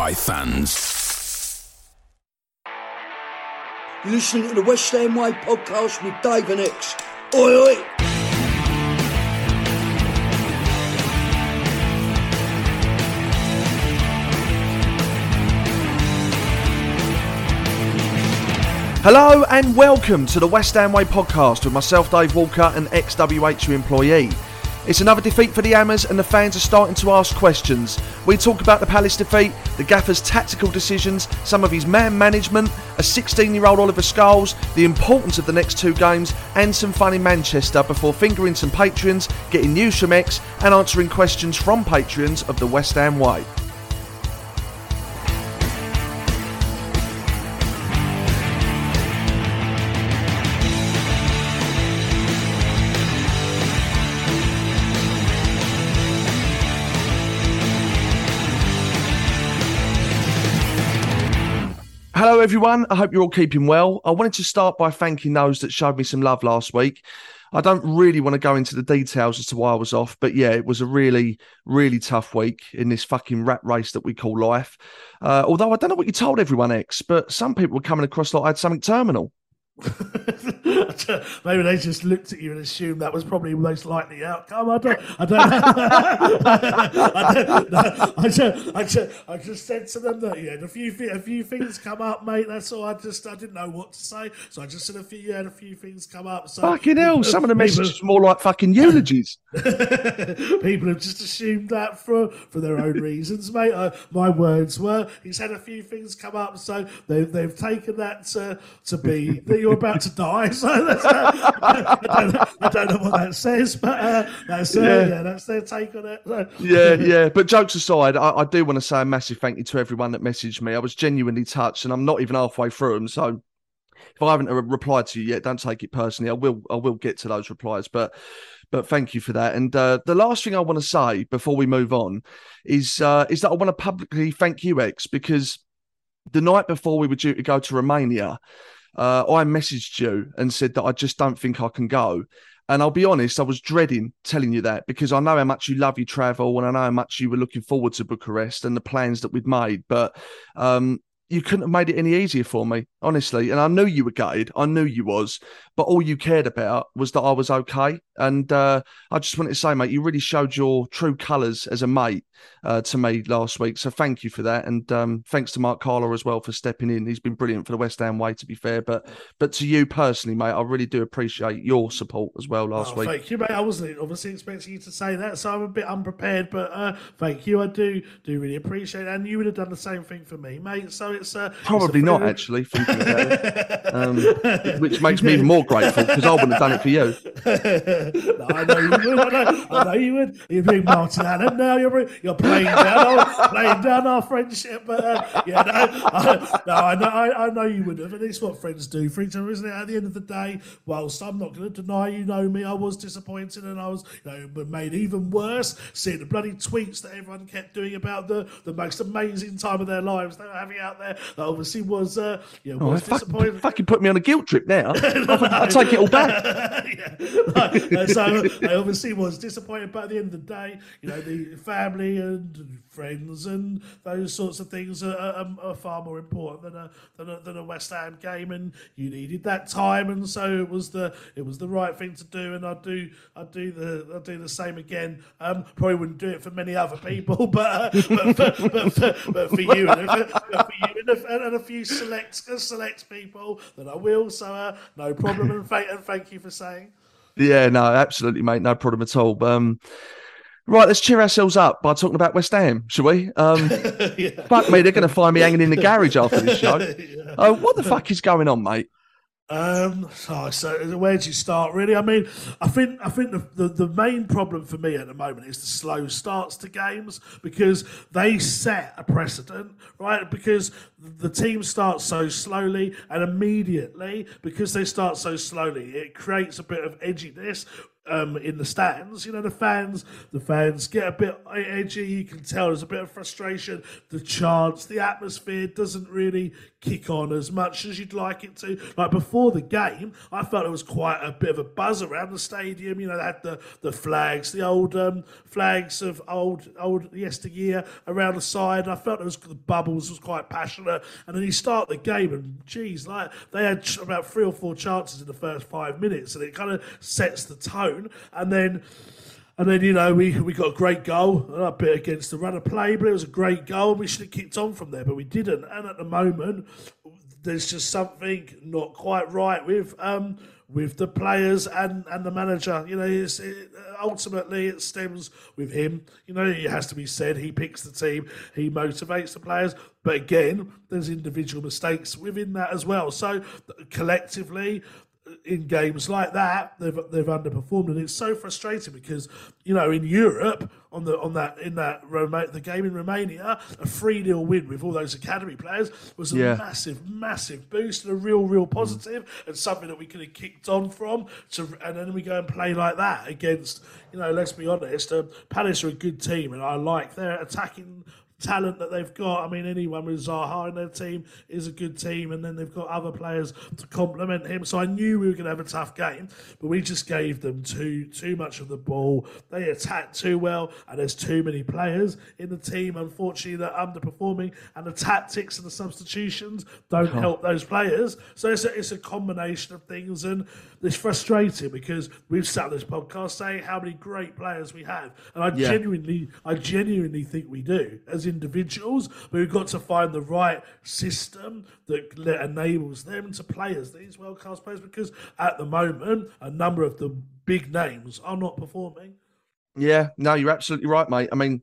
by fans. You're listening to the West Ham Way podcast with Dave and Ex. Oi, oi! Hello and welcome to the West Ham Way podcast with myself, Dave Walker, an ex WHU employee. It's another defeat for the Hammers, and the fans are starting to ask questions. We talk about the Palace defeat, the Gaffer's tactical decisions, some of his man management, a 16 year old Oliver Scarles, the importance of the next two games, and some fun in Manchester before fingering some patrons, getting news from Ex, and answering questions from patrons of the West Ham Way. Everyone. I hope you're all keeping well. I wanted to start by thanking those that showed me some love last week. I don't really want to go into the details as to why I was off, but yeah, it was a really, really tough week in this fucking rat race that we call life. Uh, although I don't know what you told everyone, Ex, but some people were coming across like I had something terminal. Maybe they just looked at you and assumed that was probably the most likely outcome. I don't, I don't, I, don't know. I, just, I, just, I just said to them that you had a few, a few things come up, mate. That's all. I just, I didn't know what to say, so I just said a few, you had a few things come up. So fucking hell, some of the messages were more like fucking eulogies. people have just assumed that for for their own reasons, mate. Uh, my words were, he's had a few things come up, so they've they've taken that to to be that you're about to die. So that's, uh, I, don't know, I, don't know, what that says, but uh, that's uh, yeah. yeah. that's their take on it. So. Yeah, yeah. But jokes aside, I, I, do want to say a massive thank you to everyone that messaged me. I was genuinely touched, and I'm not even halfway through them. So if I haven't replied to you yet, don't take it personally. I will, I will get to those replies, but. But thank you for that. And uh, the last thing I want to say before we move on is uh, is that I want to publicly thank you, Ex, because the night before we were due to go to Romania, uh, I messaged you and said that I just don't think I can go. And I'll be honest, I was dreading telling you that because I know how much you love your travel and I know how much you were looking forward to Bucharest and the plans that we'd made. But um, you couldn't have made it any easier for me, honestly. And I knew you were gutted. I knew you was, but all you cared about was that I was okay. And uh, I just wanted to say, mate, you really showed your true colours as a mate uh, to me last week. So thank you for that, and um, thanks to Mark Carler as well for stepping in. He's been brilliant for the West Ham way, to be fair. But but to you personally, mate, I really do appreciate your support as well last oh, week. Thank you, mate. I wasn't obviously expecting you to say that, so I'm a bit unprepared. But uh, thank you, I do do really appreciate it, and you would have done the same thing for me, mate. So it's uh, probably it's not actually, thinking about it, um, which makes me even more grateful because I wouldn't have done it for you. no, I know you would. I know, I know you would. You're being Martin Allen now. You're you're playing down our, playing down our friendship. But uh, yeah, no, I, no, I know I, I, know you would have. And it's what friends do for each other, isn't it? At the end of the day, whilst I'm not going to deny you know me, I was disappointed, and I was you know made even worse seeing the bloody tweets that everyone kept doing about the the most amazing time of their lives they were having out there. That obviously was, uh, you know, Oh, was fucking, disappointing. fucking put me on a guilt trip now. I take it all back. yeah. Like, uh, so I obviously was disappointed, but at the end of the day, you know, the family and friends and those sorts of things are, are, are far more important than a, than a than a West Ham game, and you needed that time, and so it was the it was the right thing to do, and I do I do the I do the same again. Um, probably wouldn't do it for many other people, but uh, but, for, but, for, but for you and for, for you a, and a few select select people that I will. So uh, no problem, and thank and thank you for saying. Yeah, no, absolutely, mate. No problem at all. Um, right, let's cheer ourselves up by talking about West Ham, shall we? Um, Fuck me, they're going to find me hanging in the garage after this show. Uh, what the fuck is going on, mate? Um, so where do you start? Really, I mean, I think I think the, the, the main problem for me at the moment is the slow starts to games because they set a precedent, right? Because the team starts so slowly, and immediately because they start so slowly, it creates a bit of edginess um, in the stands. You know, the fans, the fans get a bit edgy. You can tell there's a bit of frustration. The chants, the atmosphere doesn't really kick on as much as you'd like it to. Like before the game, I felt it was quite a bit of a buzz around the stadium. You know, they had the, the flags, the old um, flags of old old yesteryear around the side. I felt it was the bubbles was quite passionate. And then you start the game, and geez, like they had about three or four chances in the first five minutes, and it kind of sets the tone. And then. And then, you know, we, we got a great goal, a bit against the run of play, but it was a great goal. We should have kicked on from there, but we didn't. And at the moment, there's just something not quite right with um, with the players and, and the manager. You know, it's, it, ultimately it stems with him. You know, it has to be said. He picks the team, he motivates the players. But again, there's individual mistakes within that as well. So collectively, in games like that, they've they've underperformed, and it's so frustrating because you know in Europe on the on that in that Roma, the game in Romania, a three 0 win with all those academy players was a Yeah. massive, massive boost and a real, real positive, and something that we could have kicked on from. To and then we go and play like that against you know, let's be honest, um, Palace are a good team, and I like their attacking talent that they've got. I mean, anyone with Zaha in their team is a good team, and then they've got other players to complement him. So I knew we were going to have a tough game, but we just gave them too too much of the ball. They attacked too well, and there's too many players in the team. Unfortunately, that are underperforming, and the tactics and the substitutions don't help those players. So it's a, it's a combination of things, and it's frustrating because we've sat on this podcast saying how many great players we have, and I Yeah. genuinely, I genuinely think we do as individuals, but we've got to find the right system that enables them to play as these world class players. Because at the moment, a number of the big names are not performing. Yeah, no, you're absolutely right, mate. I mean,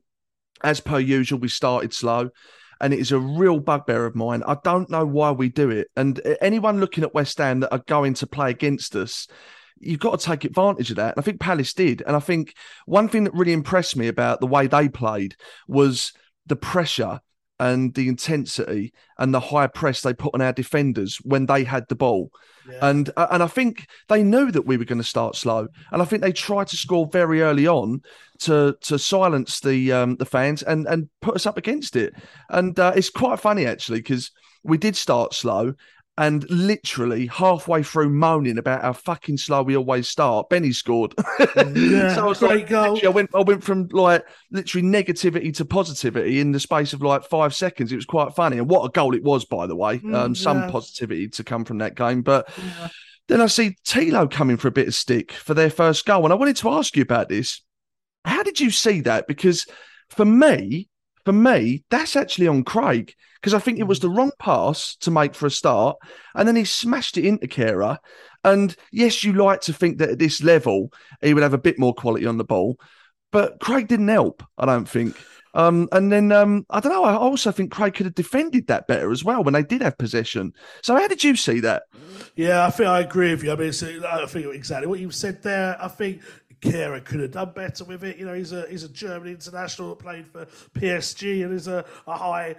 as per usual, we started slow, and it is a real bugbear of mine. I don't know why we do it. And anyone looking at West Ham that are going to play against us, you've got to take advantage of that. And I think Palace did. And I think one thing that really impressed me about the way they played was the pressure and the intensity and the high press they put on our defenders when they had the ball. And uh, and I think they knew that we were going to start slow, and I think they tried to score very early on to to silence the um, the fans and and put us up against it. And uh, it's quite funny actually because we did start slow. And literally halfway through moaning about how fucking slow we always start, Benny scored. Yeah, so I was like, I went, I went from like literally negativity to positivity in the space of like five seconds. It was quite funny, and what a goal it was, by the way. um, some yeah. positivity to come from that game, but then I see Thilo coming for a bit of stick for their first goal, and I wanted to ask you about this. How did you see that? Because for me, for me, that's actually on Craig because I think it was the wrong pass to make for a start, and then he smashed it into Kehrer. And yes, you like to think that at this level he would have a bit more quality on the ball, but Craig didn't help. I don't think. Um, and then um, I don't know. I also think Craig could have defended that better as well when they did have possession. So how did you see that? Yeah, I think I agree with you. I mean, I think exactly what you said there. I think Kehrer could have done better with it. You know, he's a he's a German international that played for PSG and is a, a high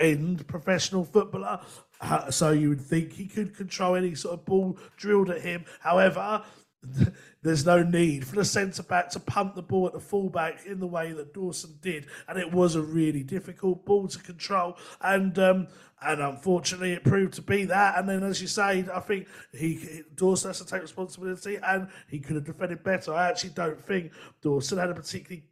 end professional footballer. Uh, So you would think he could control any sort of ball drilled at him. However, there's no need for the centre back to punt the ball at the fullback in the way that Dawson did, and it was a really difficult ball to control. And um, and unfortunately, it proved to be that. And then, as you say, I think he Dawson has to take responsibility, and he could have defended better. I actually don't think Dawson had a particularly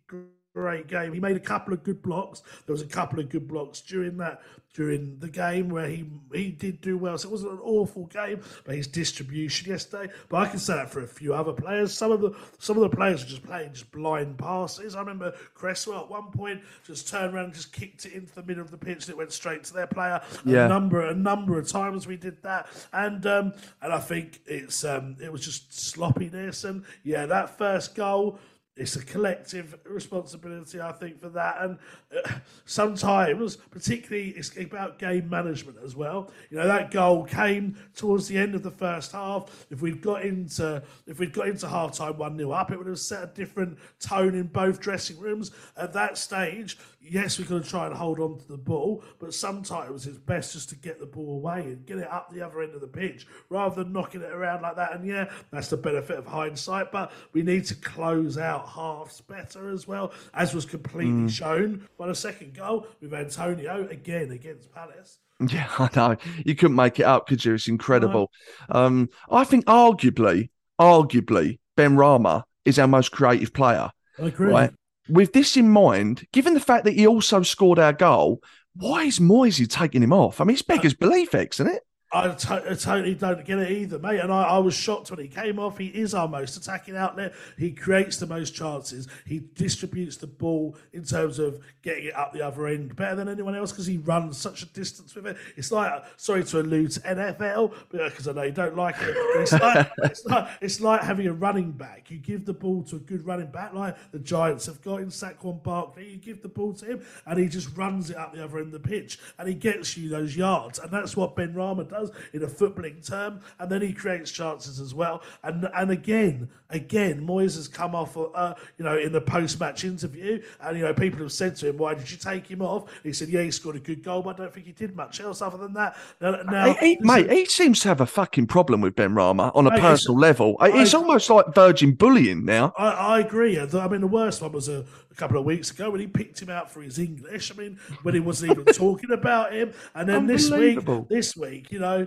great game. He made a couple of good blocks. There was a couple of good blocks during that during the game where he he did do well. So it wasn't an awful game, but his distribution yesterday. But I can say that for a few other players. Some of the some of the players were just playing just blind passes. I remember Cresswell at one point just turned around and just kicked it into the middle of the pitch and it went straight to their player. Yeah. A number a number of times we did that, and um, and I think it's um, it was just sloppiness and yeah that first goal it's a collective responsibility, I think, for that. And uh, sometimes, particularly, it's about game management as well. You know, that goal came towards the end of the first half. If we'd got into if we'd got into half time one 0 up, it would have set a different tone in both dressing rooms. At that stage, yes, we're going to try and hold on to the ball, but sometimes it's best just to get the ball away and get it up the other end of the pitch rather than knocking it around like that. And yeah, that's the benefit of hindsight, but we need to close out halves better as well, as was completely Mm. shown by the second goal with Antonio again against Palace. Yeah, I know. You couldn't make it up, could you? It's incredible. Um, I think arguably, arguably, Benrahma is our most creative player. I agree. Right. With this in mind, given the fact that he also scored our goal, why is Moisey taking him off? I mean, it's uh, beggars belief, isn't it? I, totally don't get it either, mate. And I, I was shocked when he came off. He is our most attacking outlet. He creates the most chances. He distributes the ball in terms of getting it up the other end better than anyone else because he runs such a distance with it. It's like, sorry to allude to NFL because uh, I know you don't like it. It's like, it's like it's like having a running back. You give the ball to a good running back, like the Giants have got in Saquon Barkley. You give the ball to him, and he just runs it up the other end of the pitch, and he gets you those yards. And that's what Benrahma does in a footballing term. And then he creates chances as well. And and again, again, Moyes has come off, uh, you know, in the post-match interview, and you know, people have said to him, "Why did you take him off?" He said, "Yeah, he scored a good goal, but I don't think he did much else other than that." Now, now He- he- mate, he seems to have a fucking problem with Benrahma on a Mate, it's- personal level. It's I- almost like virgin bullying now. I, I agree. I mean, the worst one was a couple of weeks ago when he picked him out for his English. I mean, when he wasn't even talking about him. And then this week, this week, you know,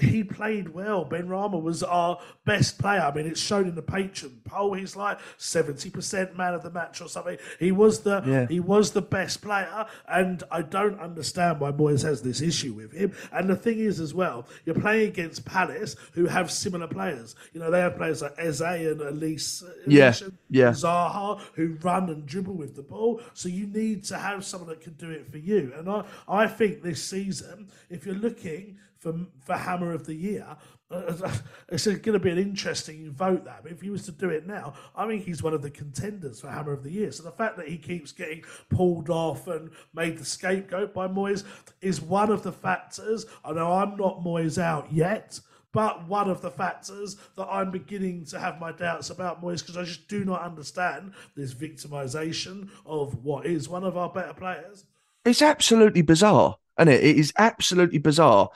he played well. Benrahma was our best player. I mean, it's shown in the patron poll. He's like seventy percent man of the match or something. He was the Yeah. he was the best player, and I don't understand why Moyes has this issue with him. And the thing is, as well, you're playing against Palace, who have similar players. You know, they have players like Eze and Olise, Yeah, yeah. Zaha, who run and dribble with the ball. So you need to have someone that can do it for you. And I, I think this season, if you're looking for for Hammer of the Year. uh, It's going to be an interesting vote. That but if he was to do it now, I think he's one of the contenders for Hammer of the Year. So the fact that he keeps getting pulled off and made the scapegoat by Moyes is one of the factors. I know I'm not Moyes out yet, but one of the factors that I'm beginning to have my doubts about Moyes because I just do not understand this victimisation of what is one of our better players. It's absolutely bizarre, isn't it? It is absolutely bizarre.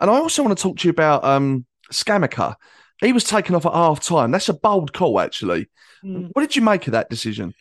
And I also want to talk to you about um Scamacca. He was taken off at half time. That's a bold call, actually. What did you make of that decision?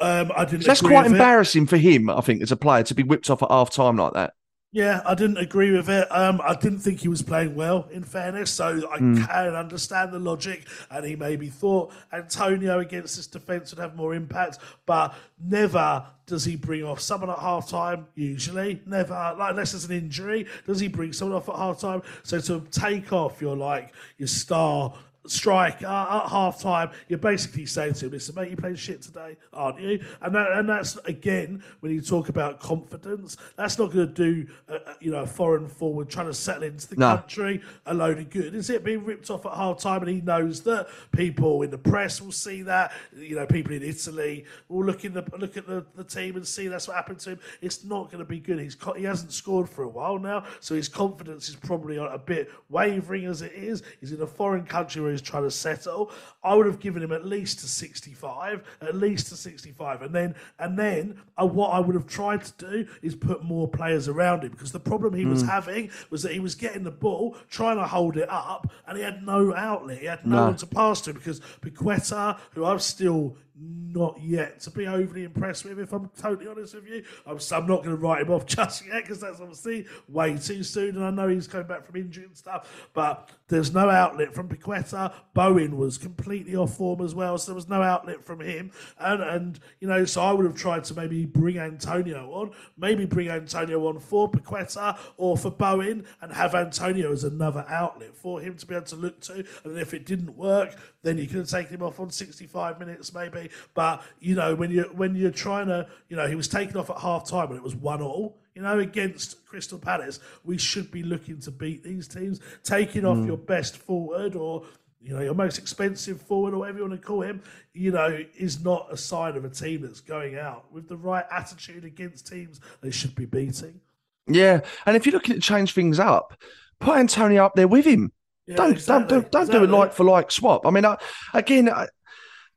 Um, I didn't. That's quite with it. embarrassing for him, I think, as a player to be whipped off at half time like that. Yeah, I didn't agree with it. Um, I didn't think he was playing well, in fairness. So I Mm. can understand the logic, and he maybe thought Antonio against this defence would have more impact, but never does he bring off someone at half time. Usually, never, like unless there's an injury, does he bring someone off at half time? So to take off your like your star striker at half time, you're basically saying to him, listen, mate, you playing shit today, aren't you? And that, and that's again when you talk about confidence, that's not going to do uh, you know a foreign forward trying to settle into the No. country a load of good. Is it being ripped off at half time? And he knows that people in the press will see that. You know, people in Italy will look in the look at the, the team and see that's what happened to him. It's not going to be good. He's he hasn't scored for a while now, so his confidence is probably a bit wavering as it is. He's in a foreign country where he's trying to settle. I would have given him at least to 65, at least to 65, and then and then uh, what I would have tried to do is put more players around him because the problem he was having was that he was getting the ball, trying to hold it up, and he had no outlet. He had no, No. one to pass to because Paqueta, who I'm still not yet to be overly impressed with, if I'm totally honest with you. I'm, I'm not going to write him off just yet because that's obviously way too soon, and I know he's coming back from injury and stuff. But there's no outlet from Paqueta. Bowen was completely off form as well, so there was no outlet from him. And and you know, so I would have tried to maybe bring Antonio on, maybe bring Antonio on for Paqueta or for Bowen, and have Antonio as another outlet for him to be able to look to. And if it didn't work, then you could have taken him off on 65 minutes maybe. But you know, when you when you're trying to, you know, he was taken off at half time and it was one all. You know, against Crystal Palace, we should be looking to beat these teams. Taking off hmm. your best forward or you know your most expensive forward or whatever you want to call him, you know, is not a sign of a team that's going out with the right attitude against teams they should be beating. Yeah, and if you're looking to change things up, put Antonio up there with him. Yeah, don't, exactly, don't don't don't do a like for like swap. I mean, I, again, I,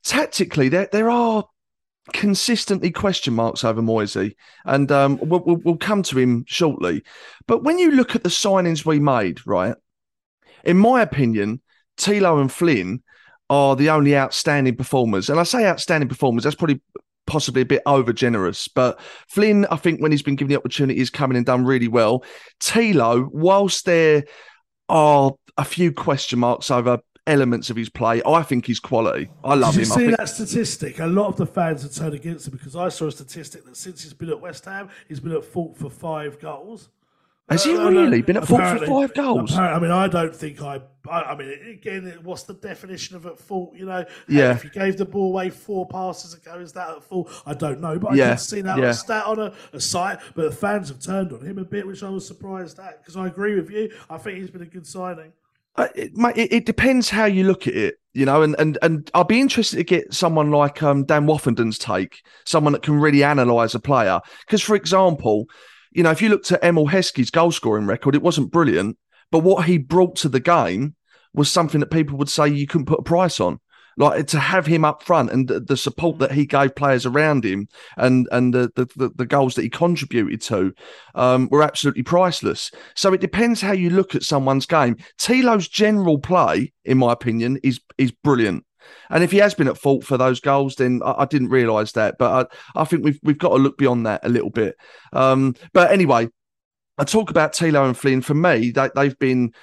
tactically, there there are consistently question marks over Moisey, and um, we'll, we'll we'll come to him shortly. But when you look at the signings we made, right, in my opinion, Thilo and Flynn are the only outstanding performers, and I say outstanding performers. That's probably possibly a bit over generous, but Flynn, I think, when he's been given the opportunity, has coming and done really well. Thilo, whilst there are a few question marks over elements of his play, I think he's quality. I love Did you him. I see think, that statistic? A lot of the fans have turned against him because I saw a statistic that since he's been at West Ham, he's been at fault for five goals. has he Uh, really been at fault for five goals? I mean, I don't think I, I. I mean, again, what's the definition of at fault? You know, Yeah. If you gave the ball away four passes ago, is that at fault? I don't know, but I Yeah, did see that yeah. stat on a, a site. But the fans have turned on him a bit, which I was surprised at because I agree with you. I think he's been a good signing. Uh, it, it, it depends how you look at it, you know, and and and I'll be interested to get someone like um, Dan Woffenden's take, someone that can really analyse a player. Because, for example, you know, if you looked at Emile Heskey's goal scoring record, it wasn't brilliant, but what he brought to the game was something that people would say you couldn't put a price on. Like to have him up front and the, the support that he gave players around him and and the the, the, goals that he contributed to um, were absolutely priceless. So it depends how you look at someone's game. Thilo's general play, in my opinion, is is brilliant. And if he has been at fault for those goals, then I, I didn't realise that. But I, I think we've we've got to look beyond that a little bit. Um, but anyway, I talk about Thilo and Flynn. For me, they, they've been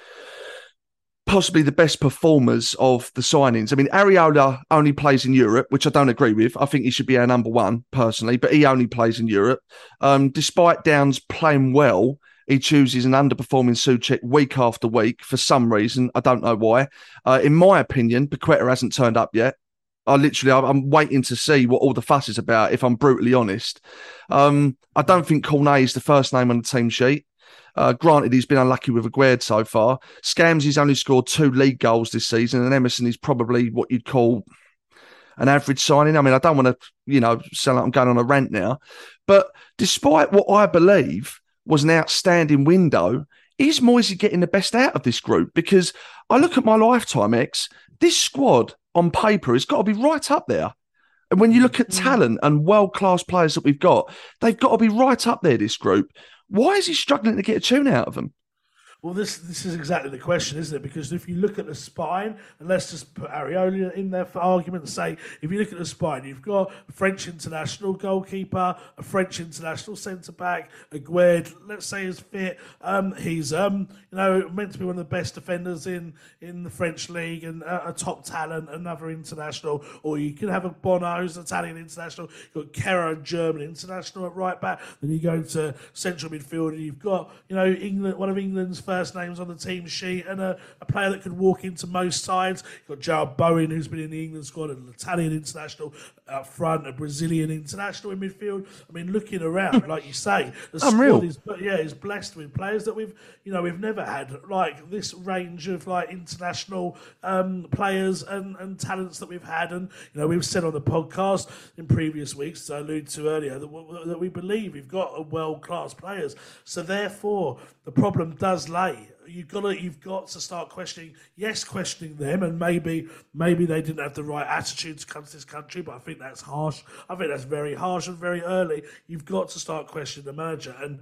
possibly the best performers of the signings. I mean, Areola only plays in Europe, which I don't agree with. I think he should be our number one personally, but he only plays in Europe. Um, despite Downs playing well, he chooses an underperforming Soucek week after week for some reason. I don't know why. Uh, in my opinion, Paqueta hasn't turned up yet. I literally, I'm- waiting to see what all the fuss is about. If I'm brutally honest, um, I don't think Cornet is the first name on the team sheet. Uh, granted, he's been unlucky with Aguerd so far. Scams, he's only scored two league goals this season, and Emerson is probably what you'd call an average signing. I mean, I don't want to, you know, sound like I'm going on a rant now, but despite what I believe was an outstanding window, is Moisey getting the best out of this group? Because I look at my lifetime, Ex, this squad on paper has got to be right up there. And when you look at talent and world class players that we've got, they've got to be right up there, this group. Why is he struggling to get a tune out of them? Well, this this is exactly the question, isn't it? Because if you look at the spine, and let's just put Areola in there for argument's sake, if you look at the spine, you've got a French international goalkeeper, a French international centre back, a Aguerd, let's say is fit. Um, he's um, you know meant to be one of the best defenders in in the French league and a, a top talent, another international. Or you can have Ogbonna, who's an Italian international. You've got Kehrer, German international at right back. Then you go to central midfield, and you've got you know England, one of England's first names on the team sheet, and a, a player that could walk into most sides. You've got Jarrod Bowen, who's been in the England squad, an Italian international up front, a Brazilian international in midfield. I mean, looking around, like you say, the Unreal. squad is but yeah, is blessed with players that we've you know we've never had like this range of like international um, players and, and talents that we've had, and you know we've said on the podcast in previous weeks, as I alluded to earlier, that, that we believe we've got a world class players. So therefore, the problem does play. You've got to you've got to start questioning. Yes, questioning them, and maybe maybe they didn't have the right attitude to come to this country. But I think that's harsh. I think that's very harsh and very early. You've got to start questioning the manager. And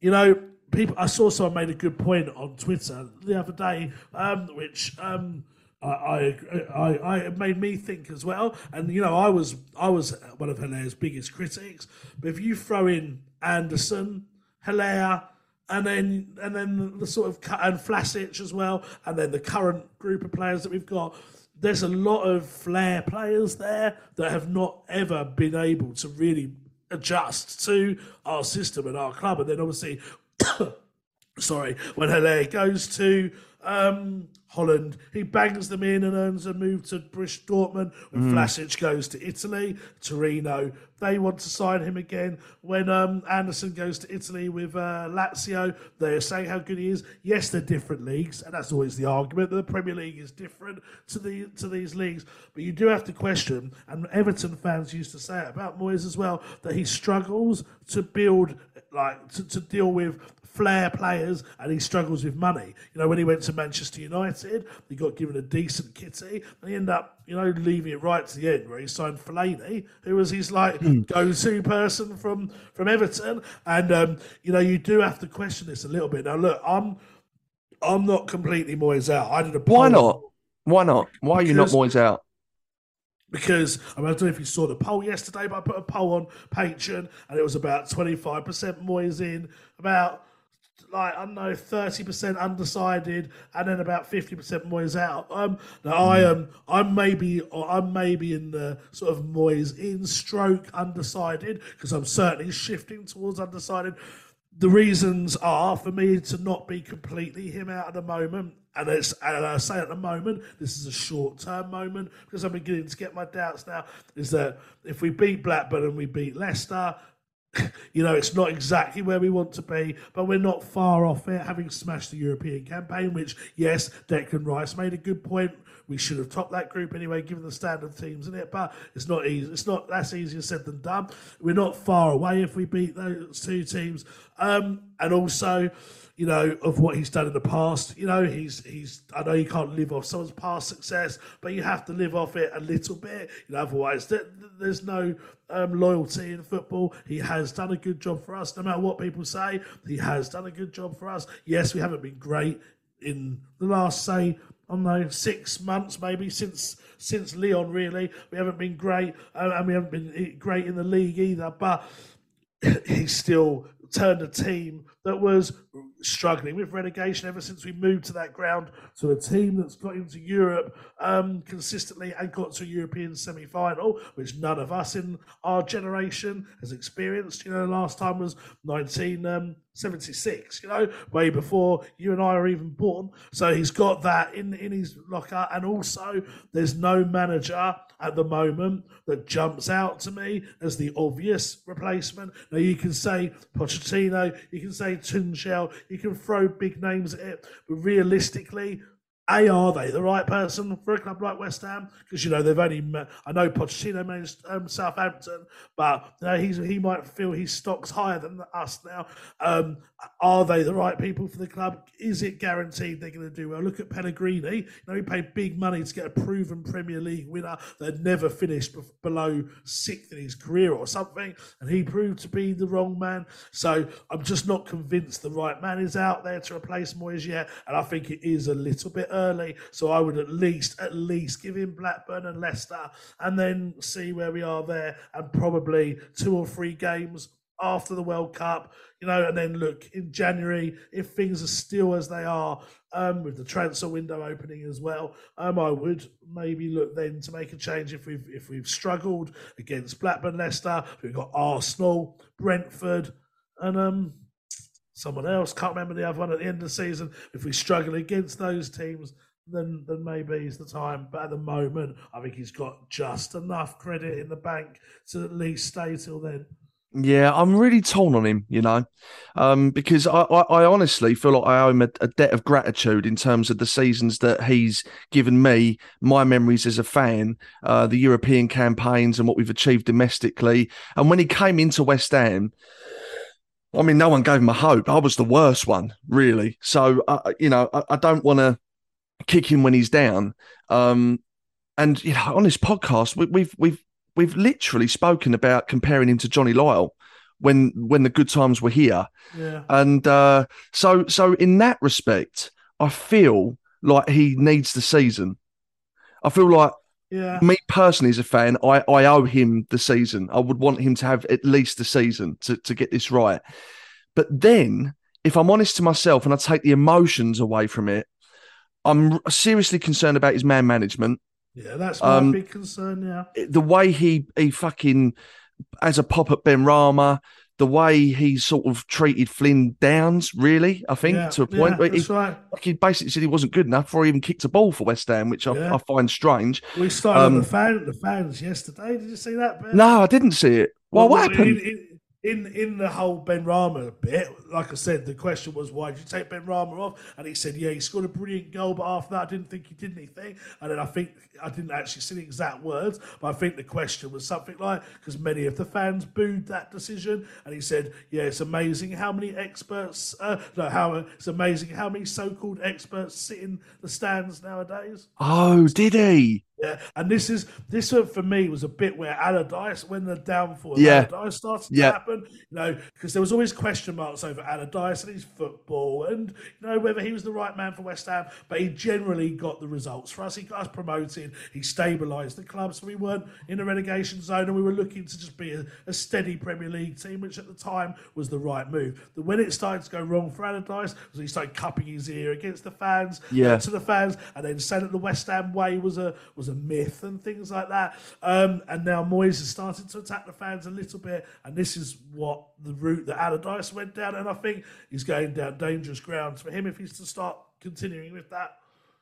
you know, people. I saw someone made a good point on Twitter the other day, um, which. Um, I, I, I, made me think as well. And you know, I was I was one of Haller's biggest critics. But if you throw in Anderson, Haller, and then and then the sort of and Vlasic as well, and then the current group of players that we've got. There's a lot of flair players there that have not ever been able to really adjust to our system and our club. And then obviously, sorry, when Haller goes to um, Holland. He bangs them in and earns a move to Borussia Dortmund. When mm. Vlasic goes to Italy, Torino, they want to sign him again. When um, Anderson goes to Italy with uh, Lazio, they're saying how good he is. Yes, they're different leagues, and that's always the argument. that The Premier League is different to the to these leagues, but you do have to question. And Everton fans used to say about Moyes as well that he struggles to build like to, to deal with flair players and he struggles with money. You know, when he went to Manchester United, he got given a decent kitty and he ended up, you know, leaving it right to the end where he signed Fellaini, who was his like mm. go-to person from from Everton. And um, you know, you do have to question this a little bit. Now, look, I'm I'm not completely Moyes out. I did a why not? Why not? Why are you not Moyes out? because I, mean, I don't know if you saw the poll yesterday, but I put a poll on Patreon and it was about 25% Moyes in, about like I don't know, thirty percent undecided, and then about fifty percent Moyes out. Um, now I am, um, I'm maybe, I'm maybe in the sort of Moyes in stroke undecided because I'm certainly shifting towards undecided. The reasons are for me to not be completely him out at the moment, and it's and I say at the moment this is a short term moment because I'm beginning to get my doubts now. Is that if we beat Blackburn and we beat Leicester, you know, it's not exactly where we want to be, but we're not far off it, having smashed the European campaign, which, yes, Declan Rice made a good point. We should have topped that group anyway, given the standard teams in it, but it's not easy. It's not that's easier said than done. We're not far away if we beat those two teams. Um, and also, you know, of what he's done in the past. You know, he's he's. I know you can't live off someone's past success, but you have to live off it a little bit. You know, otherwise there, there's no um, loyalty in football. He has done a good job for us, no matter what people say. He has done a good job for us. Yes, we haven't been great in the last, say, I don't know, six months maybe since since Lyon Really, we haven't been great, uh, and we haven't been great in the league either. But he's still turned a team that was struggling with relegation ever since we moved to that ground to a team that's got into Europe um, consistently and got to a European semi final, which none of us in our generation has experienced. You know, last time was 1976, um, you know, way before you and I were even born. So he's got that in, in his locker. And also, there's no manager at the moment that jumps out to me as the obvious replacement. Now, you can say Pochettino, you can say Tuchel, you can throw big names at it, but realistically, a, are they the right person for a club like West Ham? Because you know they've only. Met, I know Pochettino managed um, Southampton, but you know, he's he might feel his stock's higher than us now. Um, are they the right people for the club? Is it guaranteed they're going to do well? Look at Pellegrini. You know he paid big money to get a proven Premier League winner that never finished below sixth in his career or something, and he proved to be the wrong man. So I'm just not convinced the right man is out there to replace Moyes yet, and I think it is a little bit early. So I would at least, at least give him Blackburn and Leicester and then see where we are there and probably two or three games after the World Cup, you know, and then look in January if things are still as they are um, with the transfer window opening as well. Um, I would maybe look then to make a change if we've if we've struggled against Blackburn, Leicester. We've got Arsenal, Brentford, and um, someone else. Can't remember the other one at the end of the season. If we struggle against those teams, then then maybe it's the time. But at the moment, I think he's got just enough credit in the bank to at least stay till then. Yeah, I'm really torn on him, you know, um, because I, I, I, honestly feel like I owe him a, a, debt of gratitude in terms of the seasons that he's given me, my memories as a fan, uh, the European campaigns and what we've achieved domestically. And when he came into West Ham, I mean, no one gave him a hope. I was the worst one, really. So, uh, you know, I, I don't want to kick him when he's down. Um, and you know, on this podcast, we, we've we've we've literally spoken about comparing him to Johnny Lyall when when the good times were here. Yeah. And uh, so so in that respect, I feel like he needs the season. I feel like Yeah. me personally as a fan, I, I owe him the season. I would want him to have at least the season to, to get this right. But then, if I'm honest to myself and I take the emotions away from it, I'm seriously concerned about his man management. Yeah, that's my Um, big concern. Yeah. The way he he fucking as a pop at Benrahma, the way he sort of treated Flynn Downs, really, I think, yeah. to a point Yeah, where he, right. like he basically said he wasn't good enough before he even kicked a ball for West Ham, which I, Yeah. I find strange. We started Um, on the fan, the fans yesterday. Did you see that? Ben? No, I didn't see it. Well, what happened? In in the whole Benrahma bit, like I said, the question was why did you take Benrahma off? And he said, yeah, he scored a brilliant goal, but after that, I didn't think he did anything. And then I think I didn't actually see the exact words, but I think the question was something like because many of the fans booed that decision, and he said, yeah, it's amazing how many experts, uh, no, how it's amazing how many so-called experts sit in the stands nowadays. Oh, did he? Yeah, and this is this one for me was a bit where Allardyce, when the downfall of Yeah. Allardyce started Yeah. to happen, you know, because there was always question marks over Allardyce and his football, and you know whether he was the right man for West Ham. But he generally got the results for us. He got us promoted. He stabilised the club, so we weren't in a relegation zone, and we were looking to just be a, a steady Premier League team, which at the time was the right move. But when it started to go wrong for Allardyce, was he started cupping his ear against the fans, Yeah. to the fans, and then saying that the West Ham way was a was a myth and things like that. Um, and now Moyes has started to attack the fans a little bit, and this is what the route that Allardyce went down, and I think he's going down dangerous grounds for him if he's to start continuing with that.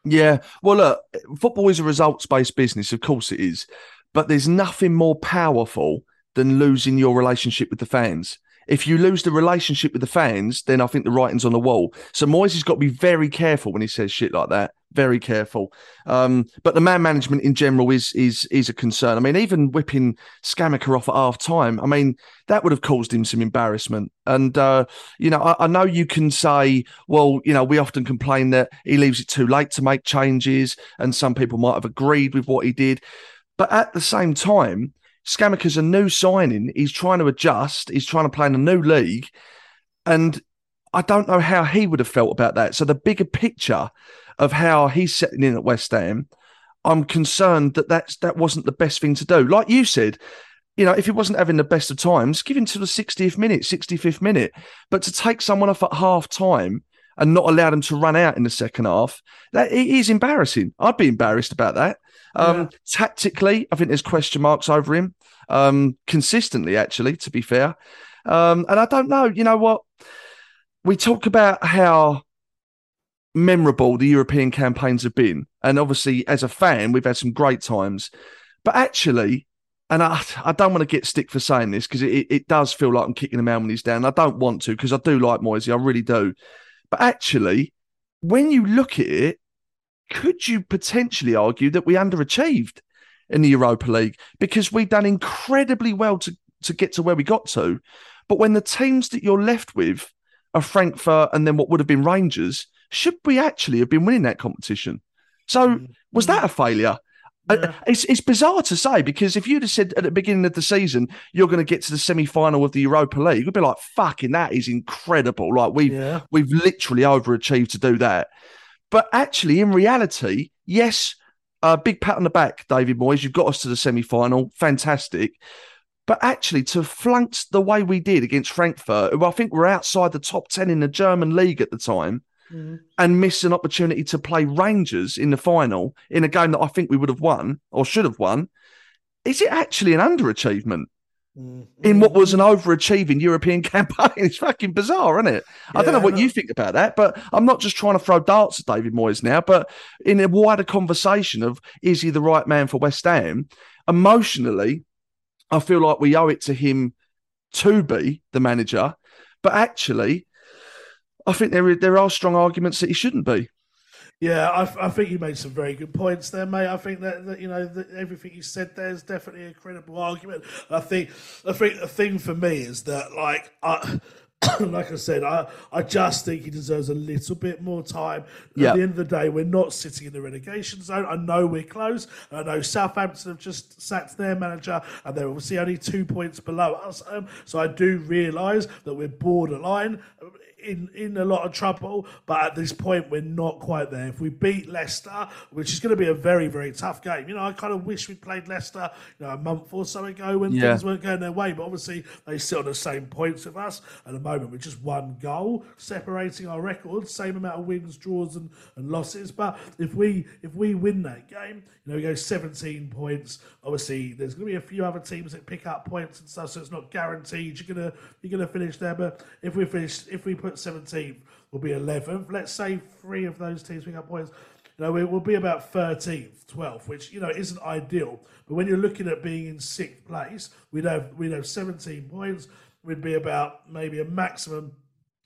Yeah. Well, look, football is a results based business. Of course it is. But there's nothing more powerful than losing your relationship with the fans. If you lose the relationship with the fans, then I think the writing's on the wall. So Moyes has got to be very careful when he says shit like that. Very careful. Um, but the man management in general is is is a concern. I mean, even whipping Scamacca off at half time, I mean, that would have caused him some embarrassment. And uh, you know, I, I know you can say, well, you know, we often complain that he leaves it too late to make changes, and some people might have agreed with what he did. But at the same time, Scamacca's a new signing. He's trying to adjust. He's trying to play in a new league. And I don't know how he would have felt about that. So the bigger picture of how he's setting in at West Ham, I'm concerned that that's, that wasn't the best thing to do. Like you said, you know, if he wasn't having the best of times, give him to the 60th minute, 65th minute. But to take someone off at half time and not allow them to run out in the second half, that it is embarrassing. I'd be embarrassed about that. Um, Tactically, I think there's question marks over him. Um, consistently, actually, to be fair. Um, and I don't know. You know what? We talk about how memorable the European campaigns have been, and obviously, as a fan, we've had some great times. But actually, and I, I don't want to get stick for saying this because it, it does feel like I'm kicking a man when he's down. I don't want to because I do like Moisey, I really do. But actually, when you look at it, could you potentially argue that we underachieved in the Europa League because we've done incredibly well to, to get to where we got to? But when the teams that you're left with are Frankfurt and then what would have been Rangers, should we actually have been winning that competition? So was that a failure? Uh, It's it's bizarre to say because if you'd have said at the beginning of the season you're going to get to the semi final of the Europa League, we'd be like, "Fucking that is incredible!" Like we've Yeah. we've literally overachieved to do that. But actually, in reality, yes, a big pat on the back, David Moyes. You've got us to the semi final, fantastic. But actually, to flunked the way we did against Frankfurt, who I think were outside the top ten in the German league at the time, mm-hmm. and miss an opportunity to play Rangers in the final in a game that I think we would have won or should have won. Is it actually an underachievement Mm-hmm. in what was an overachieving European campaign? It's fucking bizarre, isn't it? I don't know what you think about that, but I'm not just trying to throw darts at David Moyes now, but in a wider conversation of is he the right man for West Ham? Emotionally, I feel like we owe it to him to be the manager, but actually, I think there there are strong arguments that he shouldn't be. Yeah, I, I think you made some very good points there, mate. I think that, that you know that everything you said there is definitely a credible argument. I think I think the thing for me is that like I, like I said, I, I just think he deserves a little bit more time. Yeah. At the end of the day, we're not sitting in the relegation zone. I know we're close. I know Southampton have just sacked their manager, and they're obviously only two points below us. Um, so I do realise that we're borderline in in a lot of trouble. But at this point, we're not quite there. If we beat Leicester, which is going to be a very very tough game, you know, I kind of wish we played Leicester, you know, a month or so ago when Yeah. things weren't going their way. But obviously, they sit on the same points with us at the moment, with just one goal separating our records, same amount of wins, draws, and, and losses. But if we if we win that game, you know, we go 17 points. Obviously, there's going to be a few other teams that pick up points and stuff, so it's not guaranteed you're gonna you're gonna finish there. But if we finish, if we put 17, we'll be 11th. Let's say three of those teams pick up points. You know, we will be about 13th, 12th, which you know isn't ideal. But when you're looking at being in sixth place, we'd have we'd have 17 points. We'd be about maybe a maximum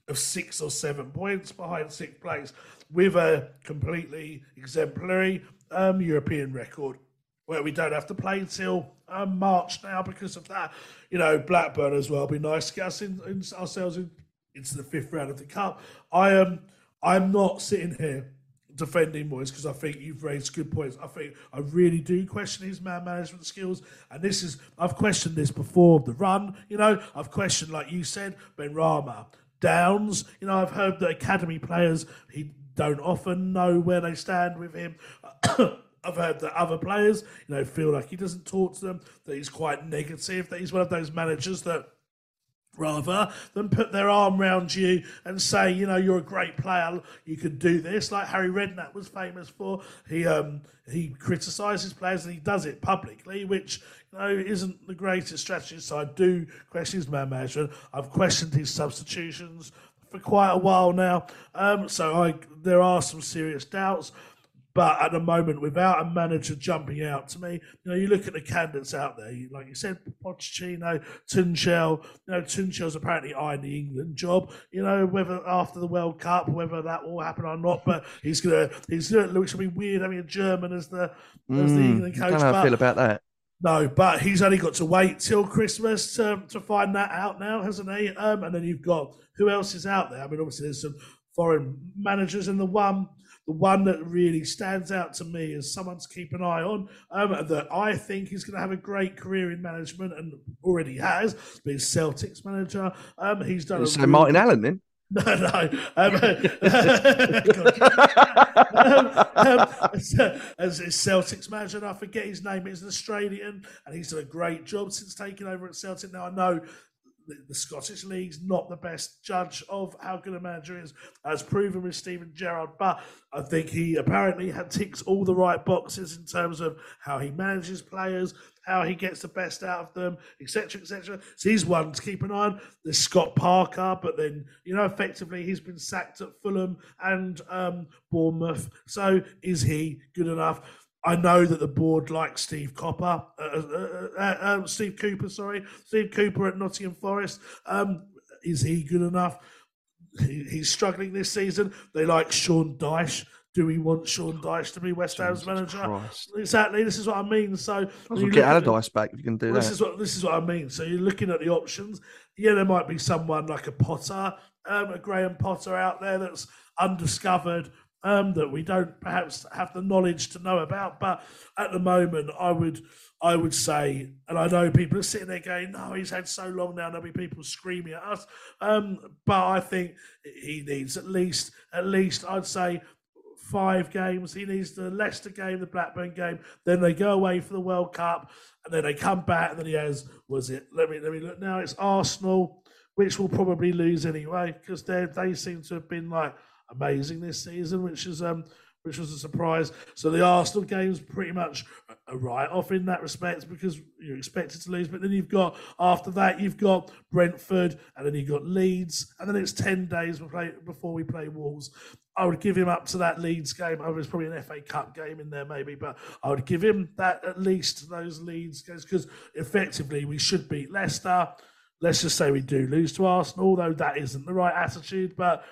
of six or seven points behind sixth place with a completely exemplary um, European record where we don't have to play until um, March now because of that. You know, Blackburn as well. Be nice to get us in, in ourselves in, into the fifth round of the cup. I am. I'm not sitting here defending Moyes because I think you've raised good points. I think I really do question his man management skills, and this is I've questioned this before the run. You know, I've questioned like you said, Benrahma, Downs. You know, I've heard that academy players he don't often know where they stand with him. I've heard that other players, you know, feel like he doesn't talk to them, that he's quite negative, that he's one of those managers that rather than put their arm round you and say, you know, you're a great player, you could do this, like Harry Redknapp was famous for. He um he criticises players and he does it publicly, which you know isn't the greatest strategy. So I do question his man management. I've questioned his substitutions for quite a while now. Um, so I there are some serious doubts. But at the moment, without a manager jumping out to me, you know, you look at the candidates out there, you- like you said, Pochettino, Tuchel. You know, Tuchel's apparently eyeing the England job. You know, whether after the World Cup, whether that will happen or not, but he's gonna, he's gonna, which will be weird having a German as the as the Mm, England I coach. don't know how I feel about that. no, but he's only got to wait till Christmas to, to find that out now, hasn't he? Um, and then you've got who else is out there? I mean, obviously there's some foreign managers, and the one the one that really stands out to me as someone to keep an eye on, um, that I think is going to have a great career in management and already has, been Celtics manager. Um, he's done So really- Martin Allen then. no, no. Um, um, um, as, as Celtics manager, and I forget his name, he's an Australian, and he's done a great job since taking over at Celtic. Now, I know the, the Scottish League's not the best judge of how good a manager is, as proven with Steven Gerrard, but I think he apparently had ticks all the right boxes in terms of how he manages players, how he gets the best out of them, etc., etc. So he's one to keep an eye on. There's Scott Parker, but then you know effectively he's been sacked at Fulham and um, Bournemouth. So is he good enough? I know that the board likes Steve Copper, uh, uh, uh, uh, um, Steve Cooper, sorry, Steve Cooper at Nottingham Forest. Um, is he good enough? He, he's struggling this season. They like Sean Dyche. Do we want Sean Dyche to be West Ham's manager? Christ. Exactly. This is what I mean. So Might as when well you get look at the- Allardyce back if you can do this that. is what this is what I mean. So you're looking at the options. Yeah, there might be someone like a Potter, um, a Graham Potter out there that's undiscovered, um, that we don't perhaps have the knowledge to know about. But at the moment, I would I would say, and I know people are sitting there going, "No, he's had so long now." There'll be people screaming at us. Um, but I think he needs at least at least I'd say five games. He needs the Leicester game, the Blackburn game. Then they go away for the World Cup, and then they come back. And then he has was it? Let me let me look now. It's Arsenal, which will probably lose anyway because they they seem to have been like amazing this season, which is um which was a surprise. So the Arsenal game's pretty much a- a write off in that respect because you're expected to lose. But then you've got after that you've got Brentford, and then you've got Leeds, and then it's ten days before we play Wolves. I would give him up to that Leeds game. Oh, there's probably an FA Cup game in there, maybe, but I would give him that at least those Leeds games because effectively we should beat Leicester. Let's just say we do lose to Arsenal, although that isn't the right attitude. But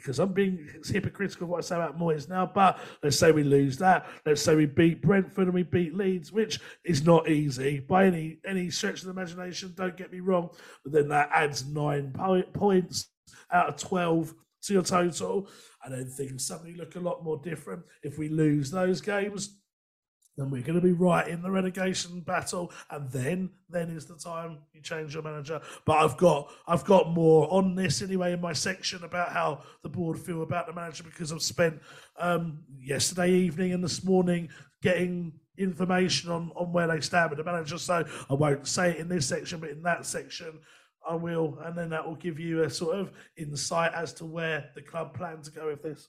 because I'm being hypocritical of what I say about Moyes now. But let's say we lose that. Let's say we beat Brentford and we beat Leeds, which is not easy by any any stretch of the imagination. Don't get me wrong, but then that adds nine po- points out of twelve to your total, and then things suddenly look a lot more different if we lose those games then we're going to be right in the relegation battle and then then is the time you change your manager. But i've got i've got more on this anyway in my section about how the board feel about the manager because i've spent um, yesterday evening and this morning getting information on on where they stand with the manager. So i won't say it in this section but in that section i will and then that will give you a sort of insight as to where the club plan to go with this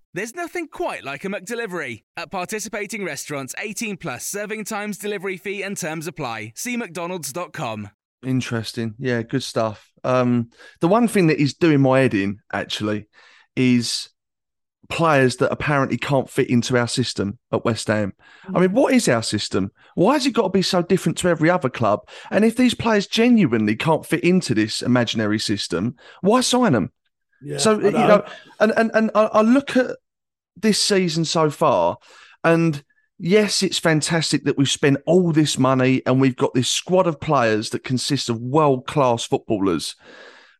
There's nothing quite like a McDelivery. At participating restaurants, 18 plus serving times, delivery fee, and terms apply. See McDonald's.com. Interesting. Yeah, good stuff. Um, the one thing that is doing my head in actually is players that apparently can't fit into our system at West Ham. I mean, what is our system? Why has it got to be so different to every other club? And if these players genuinely can't fit into this imaginary system, why sign them? Yeah, so I you know, and and and I, I look at this season so far, and yes, it's fantastic that we've spent all this money and we've got this squad of players that consists of world class footballers.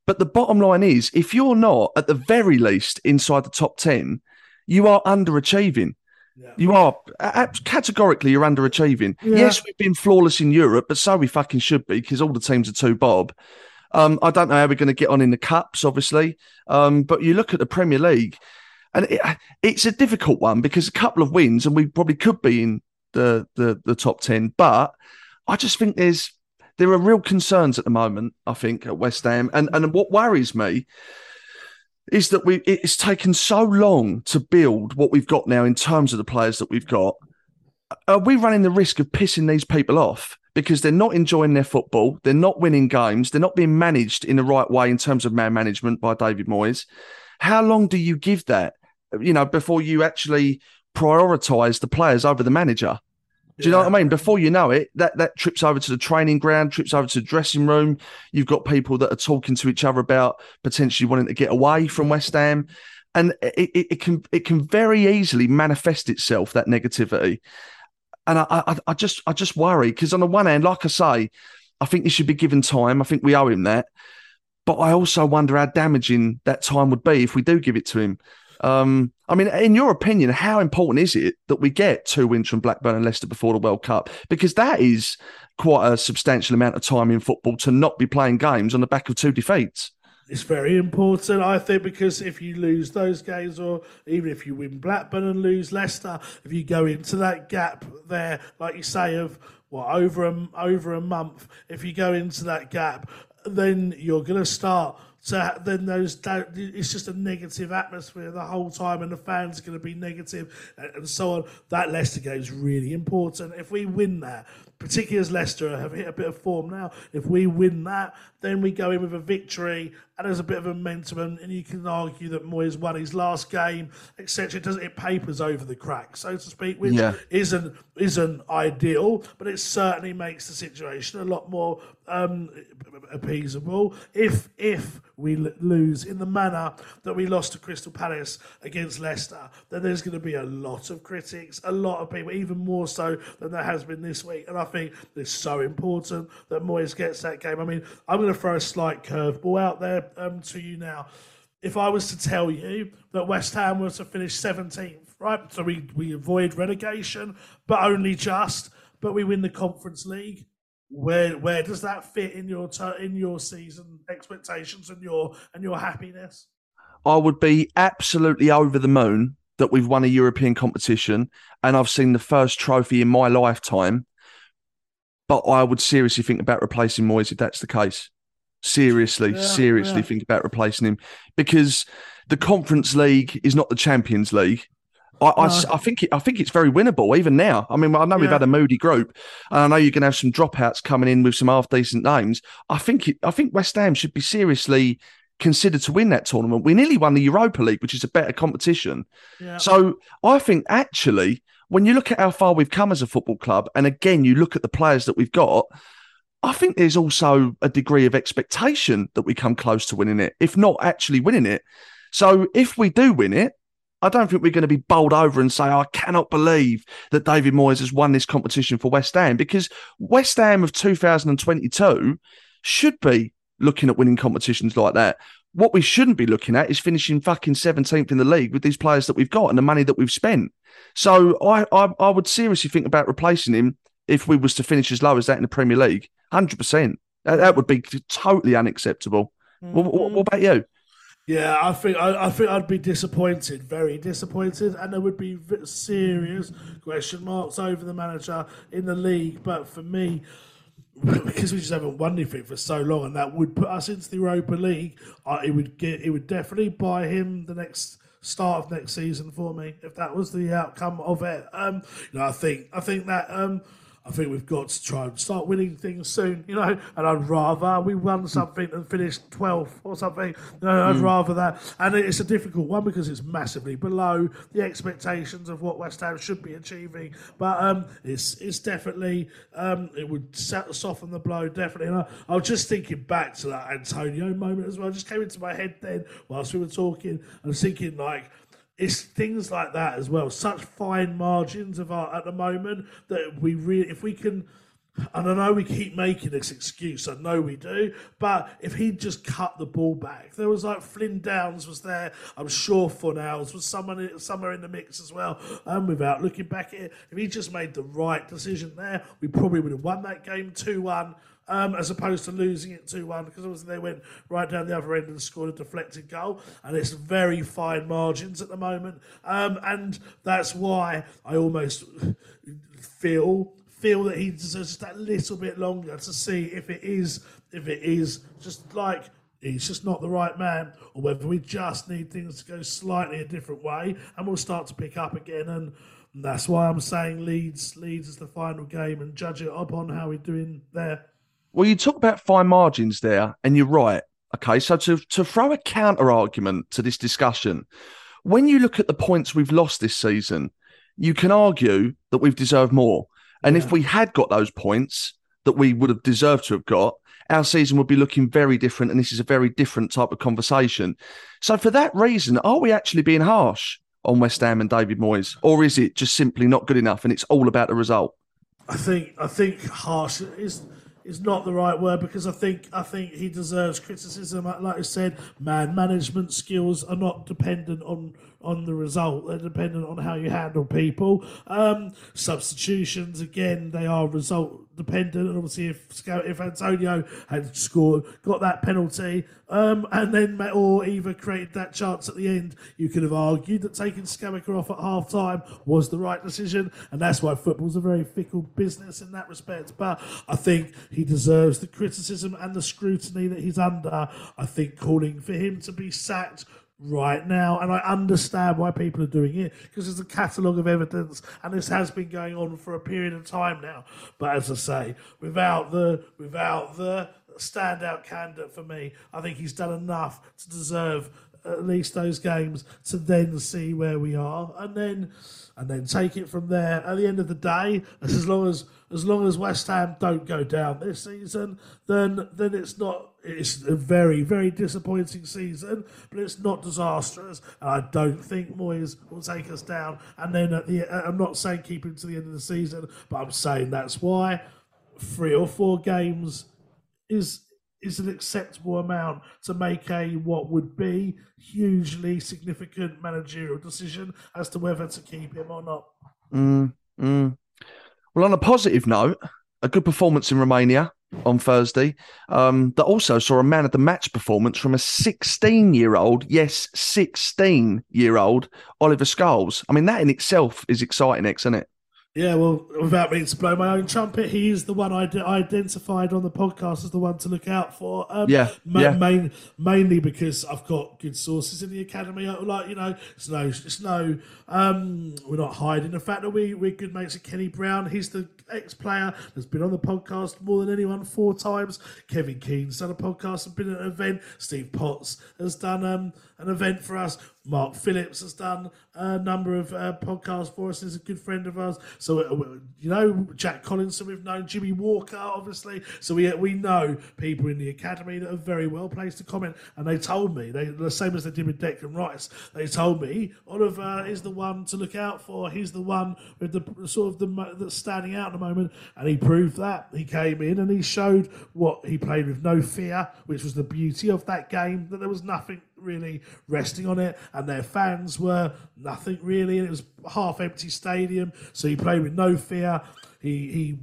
But the bottom line is, if you're not at the very least inside the top ten, you are underachieving. Yeah. You are a- a- categorically you're underachieving. Yeah. Yes, we've been flawless in Europe, but so we fucking should be because all the teams are too bob. Um, I don't know how we're going to get on in the cups, obviously. Um, but you look at the Premier League, and it, it's a difficult one because a couple of wins, and we probably could be in the the, the top ten. But I just think there's there are real concerns at the moment. I think at West Ham, and and what worries me is that we it's taken so long to build what we've got now in terms of the players that we've got. Are we running the risk of pissing these people off because they're not enjoying their football, they're not winning games, they're not being managed in the right way in terms of man management by David Moyes? How long do you give that, you know, before you actually prioritize the players over the manager? Do you know what I mean? Before you know it, that, that trips over to the training ground, trips over to the dressing room. You've got people that are talking to each other about potentially wanting to get away from West Ham. And it, it, it can it can very easily manifest itself, that negativity. And I, I, I just I just worry because on the one hand, like I say, I think he should be given time. I think we owe him that. But I also wonder how damaging that time would be if we do give it to him. Um, I mean, in your opinion, how important is it that we get two wins from Blackburn and Leicester before the World Cup? Because that is quite a substantial amount of time in football to not be playing games on the back of two defeats. It's very important, I think, because if you lose those games, or even if you win Blackburn and lose Leicester, if you go into that gap there, like you say, of what over a, over a month, if you go into that gap, then you're going to start to then those it's just a negative atmosphere the whole time, and the fans are going to be negative and so on. That Leicester game is really important. If we win that, particularly as Leicester have hit a bit of form now, if we win that, then we go in with a victory and there's a bit of momentum, and, and you can argue that Moyes won his last game, etc. It doesn't it papers over the cracks, so to speak, which Yeah. isn't isn't ideal, but it certainly makes the situation a lot more um, appeasable. If if we l- lose in the manner that we lost to Crystal Palace against Leicester, then there's going to be a lot of critics, a lot of people, even more so than there has been this week. And I think it's so important that Moyes gets that game. I mean, I'm going to throw a slight curveball out there um, to you now. If I was to tell you that West Ham was to finish 17th right? So we we avoid relegation, but only just. But we win the Conference League. Where where does that fit in your in your season expectations and your and your happiness? I would be absolutely over the moon that we've won a European competition and I've seen the first trophy in my lifetime. But I would seriously think about replacing Moyes if that's the case. Seriously, Yeah, seriously yeah. think about replacing him because the Conference League is not the Champions League. I, I No. I think it, I think it's very winnable even now. I mean, I know we've had a moody group, and I know you're going to have some dropouts coming in with some half decent names. I think it, I think West Ham should be seriously considered to win that tournament. We nearly won the Europa League, which is a better competition. Yeah. So I think actually, when you look at how far we've come as a football club, and again, you look at the players that we've got, I think there's also a degree of expectation that we come close to winning it, if not actually winning it. So if we do win it, I don't think we're going to be bowled over and say, I cannot believe that David Moyes has won this competition for West Ham because West Ham of 2022 should be looking at winning competitions like that. What we shouldn't be looking at is finishing fucking 17th in the league with these players that we've got and the money that we've spent. So I, I, I would seriously think about replacing him if we was to finish as low as that in the Premier League. 100%. That, that would be totally unacceptable. What, what, what about you? Yeah, I think I, I think I'd be disappointed, very disappointed, and there would be serious question marks over the manager in the league. But for me, because we just haven't won anything for so long, and that would put us into the Europa League, uh, it would get it would definitely buy him the next start of next season for me if that was the outcome of it. Um, you know, I think I think that um. I think we've got to try and start winning things soon, you know. And I'd rather we won something and finished 12th or something. You know, I'd rather that. And it's a difficult one because it's massively below the expectations of what West Ham should be achieving. But um, it's it's definitely um, it would set, soften the blow definitely. And I, I was just thinking back to that Antonio moment as well. It just came into my head then whilst we were talking. I was thinking like it's things like that as well. Such fine margins of our at the moment that we really, if we can, and I know we keep making this excuse. I know we do, but if he'd just cut the ball back, there was like Flynn Downs was there. I'm sure Fornals was someone somewhere in the mix as well. And without looking back at it, if he just made the right decision there, we probably would have won that game two one um, as opposed to losing it 2 1 because obviously they went right down the other end and scored a deflected goal. And it's very fine margins at the moment. Um, and that's why I almost feel feel that he deserves just that little bit longer to see if it is if it is just like he's just not the right man or whether we just need things to go slightly a different way and we'll start to pick up again and that's why I'm saying Leeds Leeds is the final game and judge it upon how we're doing there. Well, you talk about fine margins there, and you're right. Okay, so to, to throw a counter argument to this discussion, when you look at the points we've lost this season, you can argue that we've deserved more. And if we had got those points that we would have deserved to have got, our season would be looking very different. And this is a very different type of conversation. So, for that reason, are we actually being harsh on West Ham and David Moyes? Or is it just simply not good enough and it's all about the result? I think I think harsh is is not the right word because I think I think he deserves criticism. Like I said, man management skills are not dependent on on the result. They're dependent on how you handle people. Um, substitutions again, they are result dependent. And obviously, if if Antonio had scored, got that penalty, um, and then or either created that chance at the end, you could have argued that taking Scamacca off at half time was the right decision, and that's why football's a very fickle business in that respect. But I think he deserves the criticism and the scrutiny that he's under. I think calling for him to be sacked right now, and I understand why people are doing it because there's a catalogue of evidence, and this has been going on for a period of time now. But as I say, without the without the standout candidate for me, I think he's done enough to deserve at least those games to then see where we are, and then and then take it from there. At the end of the day, as long as as long as West Ham don't go down this season, then then it's not. It's a very very disappointing season, but it's not disastrous. And I don't think Moyes will take us down. And then the, I'm not saying keep him to the end of the season, but I'm saying that's why three or four games is is an acceptable amount to make a what would be hugely significant managerial decision as to whether to keep him or not. Mm, mm. Well, on a positive note, a good performance in Romania on Thursday um, that also saw a man of the match performance from a 16 year old, yes, 16 year old Oliver Scarles. I mean, that in itself is exciting, isn't it? Yeah, well, without meaning to blow my own trumpet, he is the one I identified on the podcast as the one to look out for. Um, yeah, ma- yeah. Main, mainly because I've got good sources in the academy. Like you know, it's no, it's no. Um, we're not hiding the fact that we we're good mates with Kenny Brown. He's the ex-player that's been on the podcast more than anyone four times. Kevin Keen's done a podcast and been at an event. Steve Potts has done um, an event for us. Mark Phillips has done a number of uh, podcasts for us. He's a good friend of ours. So uh, you know Jack Collison, we've known Jimmy Walker, obviously. So we we know people in the academy that are very well placed to comment. And they told me they the same as they did with Declan Rice. They told me Oliver is the one to look out for. He's the one with the sort of the that's standing out at the moment, and he proved that. He came in and he showed what he played with no fear, which was the beauty of that game. That there was nothing really resting on it, and their fans were nothing really, and it was half empty stadium. So he played with no fear. He he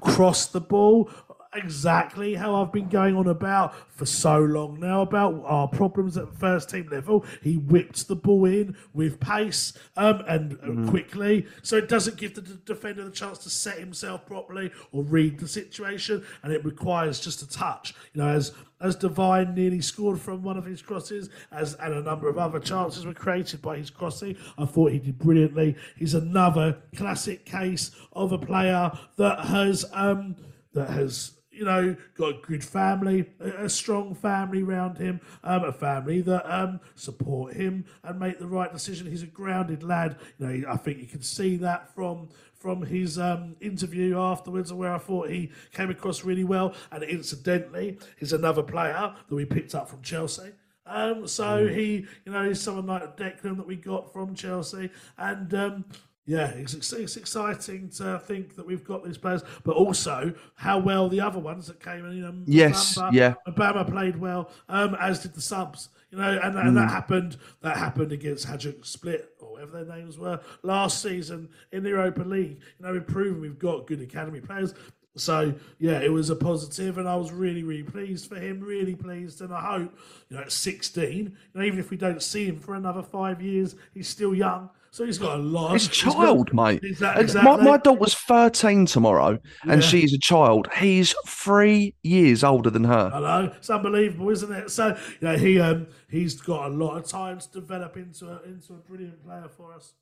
crossed the ball exactly how I've been going on about for so long now about our problems at first team level. He whipped the ball in with pace um, and mm. quickly, so it doesn't give the defender the chance to set himself properly or read the situation, and it requires just a touch. You know, as as Divine nearly scored from one of his crosses, as and a number of other chances were created by his crossing. I thought he did brilliantly. He's another classic case of a player that has um, that has you know, got a good family, a, strong family around him, um, a family that um, support him and make the right decision. He's a grounded lad. You know, I think you can see that from from his um, interview afterwards, where I thought he came across really well. And incidentally, he's another player that we picked up from Chelsea. Um, so mm. he, you know, he's someone like Declan that we got from Chelsea, and um, yeah, it's, it's exciting to think that we've got these players, but also how well the other ones that came in. You know, yes, Bamba, yeah, Mubama played well, um, as did the subs. You know, and, and mm. that happened. That happened against Hajduk Split or whatever their names were last season in the Europa League. You know, we've proven we've got good academy players. So yeah, it was a positive, and I was really, really pleased for him. Really pleased, and I hope you know at 16, you know, even if we don't see him for another five years, he's still young. So he's got a lot. He's a child, got, mate. Exactly. My, my was 13 tomorrow, and yeah. she's a child. He's three years older than her. Know. It's unbelievable, isn't it? So, you know, he um he's got a lot of time to develop into a, into a brilliant player for us.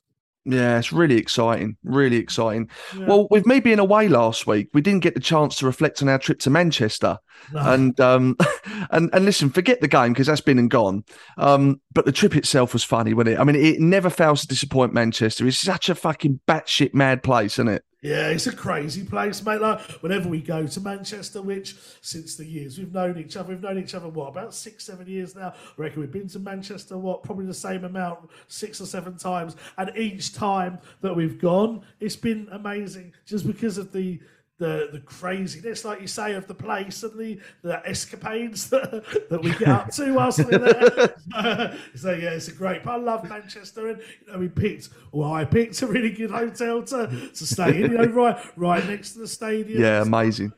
Yeah, it's really exciting. Really exciting. Yeah. Well, with me being away last week, we didn't get the chance to reflect on our trip to Manchester. No. And um and and listen, forget the game because that's been and gone. Um, but the trip itself was funny, wasn't it? I mean, it never fails to disappoint Manchester. It's such a fucking batshit mad place, isn't it? Yeah, it's a crazy place, mate. Like whenever we go to Manchester, which since the years we've known each other, we've known each other what about six, seven years now. I reckon we've been to Manchester what probably the same amount, six or seven times, and each time that we've gone, it's been amazing just because of the the the craziness, like you say, of the place and the, the escapades that, that we get up to whilst we're there. so yeah, it's a great. But I love Manchester, and you know we picked. Well, I picked a really good hotel to to stay in. You know, right right next to the stadium. Yeah, amazing.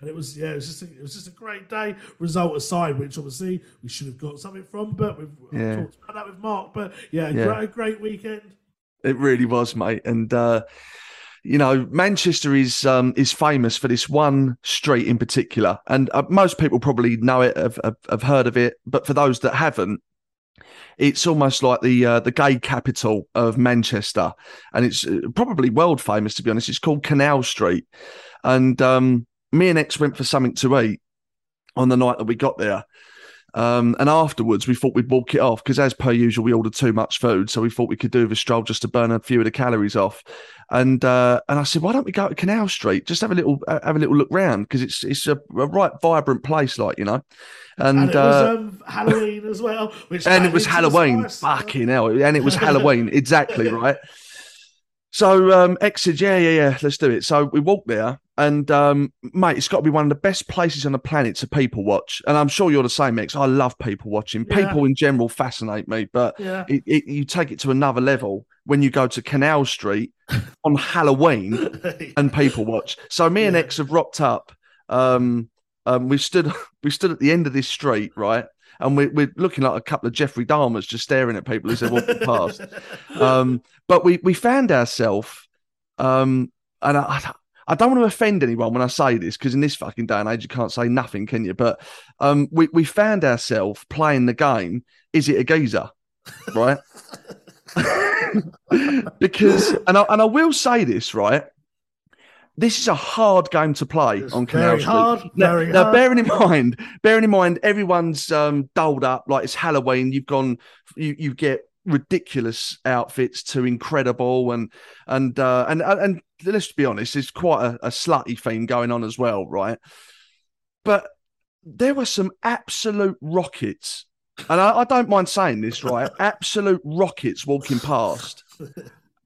And it was yeah, it was just a, it was just a great day. Result aside, which obviously we should have got something from, but we've yeah. talked about that with Mark. But yeah, yeah. Great, great weekend. It really was, mate, and. uh you know, Manchester is um, is famous for this one street in particular, and uh, most people probably know it, have, have, heard of it. But for those that haven't, it's almost like the uh, the gay capital of Manchester, and it's uh, probably world famous. To be honest, it's called Canal Street, and um, me and Ex went for something to eat on the night that we got there. Um, and afterwards, we thought we'd walk it off because, as per usual, we ordered too much food. So we thought we could do a stroll just to burn a few of the calories off. And uh, and I said, why don't we go to Canal Street? Just have a little have a little look round because it's it's a, a, right vibrant place, like you know. And, and it was uh, um, Halloween as well. and it was Halloween. Fucking hell! And it was Halloween, exactly right. So um, Ex "Yeah, yeah, yeah, let's do it." So we walked there, and um, mate, it's got to be one of the best places on the planet to people watch. And I'm sure you're the same, Ex. I love people watching. Yeah. People in general fascinate me, but Yeah. it, it, you take it to another level when you go to Canal Street on Halloween and people watch. So me and Yeah. Ex have rocked up. Um, um, we stood we stood at the end of this street, right? And we, we're looking like a couple of Jeffrey Dahmers just staring at people as they're walking past. Um, but we we found ourselves, um, and I, I I don't want to offend anyone when I say this because in this fucking day and age you can't say nothing, can you? But um, we we found ourselves playing the game. Is it a geezer, right? because and I, and I will say this right. This is a hard game to play It's on Canal very Street. hard, Now, very now, hard. bearing in mind, bearing in mind, everyone's um, doled up like it's Halloween. You've gone, you you get ridiculous outfits to incredible, and and uh, and and let's be honest, there's quite a, a slutty theme going on as well, right? But there were some absolute rockets, and I, I don't mind saying this, right? absolute rockets walking past,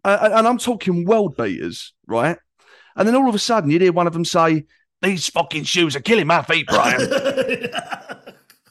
Uh, and I'm talking world beaters, right? And then all of a sudden, you'd hear one of them say, "These fucking shoes are killing my feet, Brian."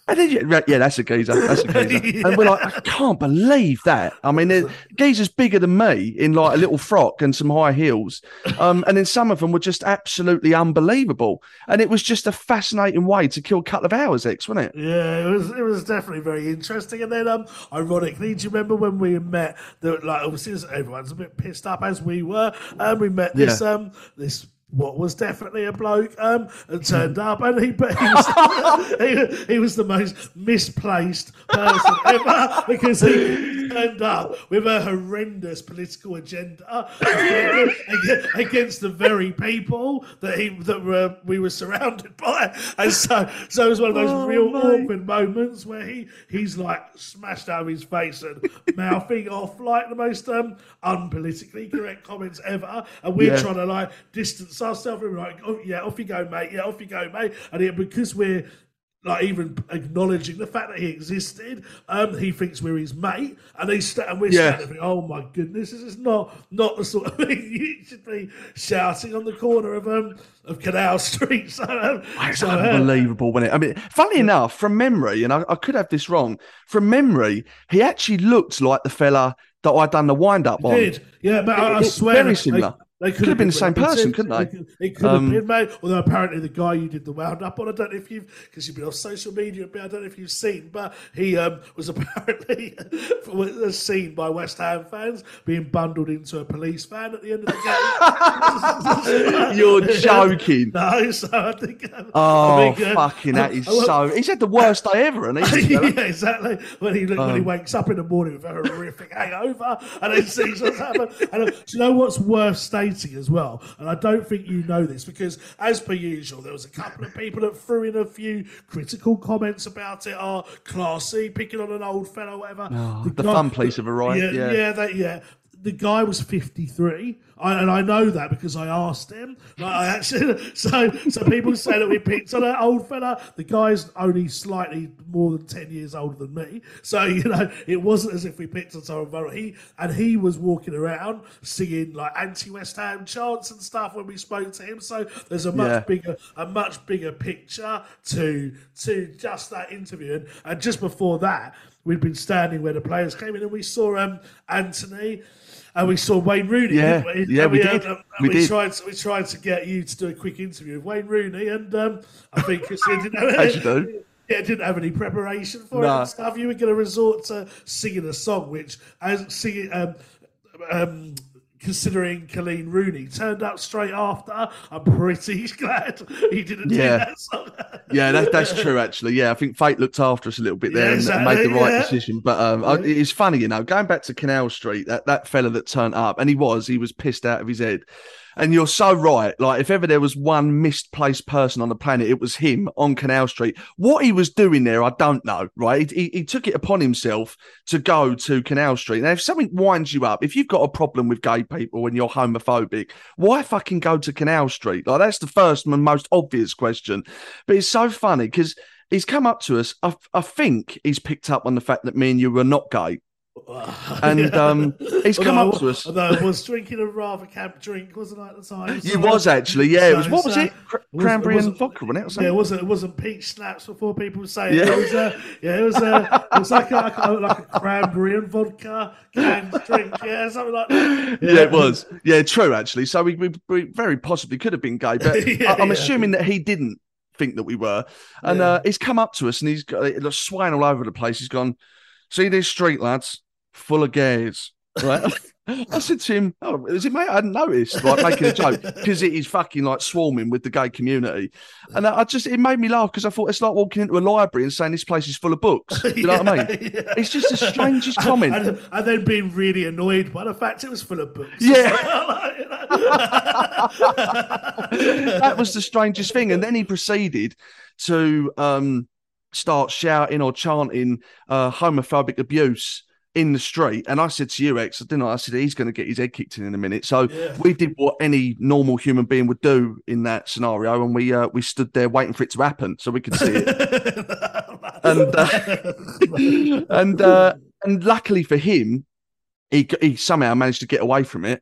And then, yeah, that's a geezer. That's a geezer. And we're like, I can't believe that. I mean, geezer's bigger than me in like a little frock and some high heels. Um, and then some of them were just absolutely unbelievable. And it was just a fascinating way to kill a couple of hours, Ex, wasn't it? Yeah, it was it was definitely very interesting. And then, um, ironically, do you remember when we met? The, like, obviously, everyone's a bit pissed up as we were, and we met this Yeah. um this. What was definitely a bloke, um, and turned up, and he, he, was, he, he was the most misplaced person ever because he turned up with a horrendous political agenda against, against the very people that he that were we were surrounded by, and so so it was one of those Oh, real mate. awkward moments where he he's like smashed out of his face and mouthing off like the most um unpolitically correct comments ever, and we're Yeah. trying to like distance ourselves and we're like, oh yeah, off you go, mate, yeah, off you go, mate, and it, because we're like even acknowledging the fact that he existed, um, he thinks we're his mate, and he's sta- and we're Yeah. standing there, oh my goodness, this is not not the sort of thing you should be shouting on the corner of um of Canal Street. So, um, It's so, uh, unbelievable, wasn't it? I mean, funnily enough, from memory, and I, I could have this wrong, from memory, he actually looked like the fella that I'd done the wind up on. did. Yeah, but I, I It- it- swear very similar. They, Could have been the same person, couldn't they? could- It could have Um, been, mate. Although apparently the guy you did the wound up on, I don't know if you've, because you've been on social media but I don't know if you've seen, but he um, was apparently was seen by West Ham fans being bundled into a police van at the end of the game. You're joking. No, so I think. Um, Oh, I think, uh, fucking, that is so. He's had the worst day ever, and he's. yeah, exactly. When he when Um, he wakes up in the morning with a horrific hangover and then sees what's happened. And uh, do you know what's worth as well? And I don't think you know this because, as per usual, there was a couple of people that threw in a few critical comments about it. Oh, Are classy, picking on an old fellow, whatever. Oh, the fun police have arrived, Yeah, yeah. yeah, that, yeah. The guy was 53, I, and I know that because I asked him. Like, I actually, so so people say that we picked on that old fella. The guy's only slightly more than 10 years older than me, so you know it wasn't as if we picked on someone vulnerable. He and he was walking around singing like anti-West Ham chants and stuff when we spoke to him. So there's a much Yeah. bigger a much bigger picture to to just that interview. And, and just before that, we'd been standing where the players came in, and we saw um, Antony. And we saw Wayne Rooney. Yeah, didn't yeah, And we uh, did. and We we, did. tried. To, we tried to get you to do a quick interview with Wayne Rooney, and um, I think didn't have As you do. Yeah, didn't have any preparation for it No. and stuff. You were going to resort to singing a song, which, as singing, um, um, considering Colleen Rooney turned up straight after, I'm pretty glad he didn't Yeah. do that. Yeah, that, that's true. Actually, yeah, I think fate looked after us a little bit there Yeah, and made the right yeah. decision. But um, I, it's funny, you know, going back to Canal Street, that that fella that turned up, and he was, he was pissed out of his head. And you're so right. Like, if ever there was one misplaced person on the planet, it was him on Canal Street. What he was doing there, I don't know. Right? He, he, took it upon himself to go to Canal Street. Now, if something winds you up, if you've got a problem with gay people and you're homophobic, why fucking go to Canal Street? Like, that's the first and most obvious question. But it's so funny because he's come up to us. I, I think he's picked up on the fact that me and you were not gay. and um, he's come up to us. Although I was drinking a rather camp drink, wasn't I, at the time? You was actually, yeah. It was what was so- it? Cr- Cranberry it and vodka, wasn't it? Or Yeah, it wasn't. It wasn't peach schnapps before people were saying. Yeah. It was. Uh, yeah, it was. Uh, it was like a, like, a, cranberry and vodka canned drink. Yeah, something like that. Yeah, it was. Yeah, true. Actually, so we, we, we very possibly could have been gay, but Yeah, I, am yeah. assuming that he didn't think that we were. And Yeah. uh, he's come up to us and he's got uh, swine all over the place. He's gone, "See these street lads, full of gays." Right. I said to him, "Oh, is it, mate? I hadn't noticed." Like making a joke because it is fucking like swarming with the gay community, and I I just it made me laugh because I thought it's like walking into a library and saying this place is full of books. You know what I mean? Yeah. It's just the strangest comment. And, and then being really annoyed by the fact it was full of books. Yeah. Like, you know. that was the strangest thing. And then he proceeded to um, start shouting or chanting uh, homophobic abuse in the street. And I said to you, Ex, didn't I? I said, he's going to get his head kicked in in a minute. So Yeah. we did what any normal human being would do in that scenario. And we uh, we stood there waiting for it to happen so we could see it. and uh, and uh, and luckily for him, he he somehow managed to get away from it.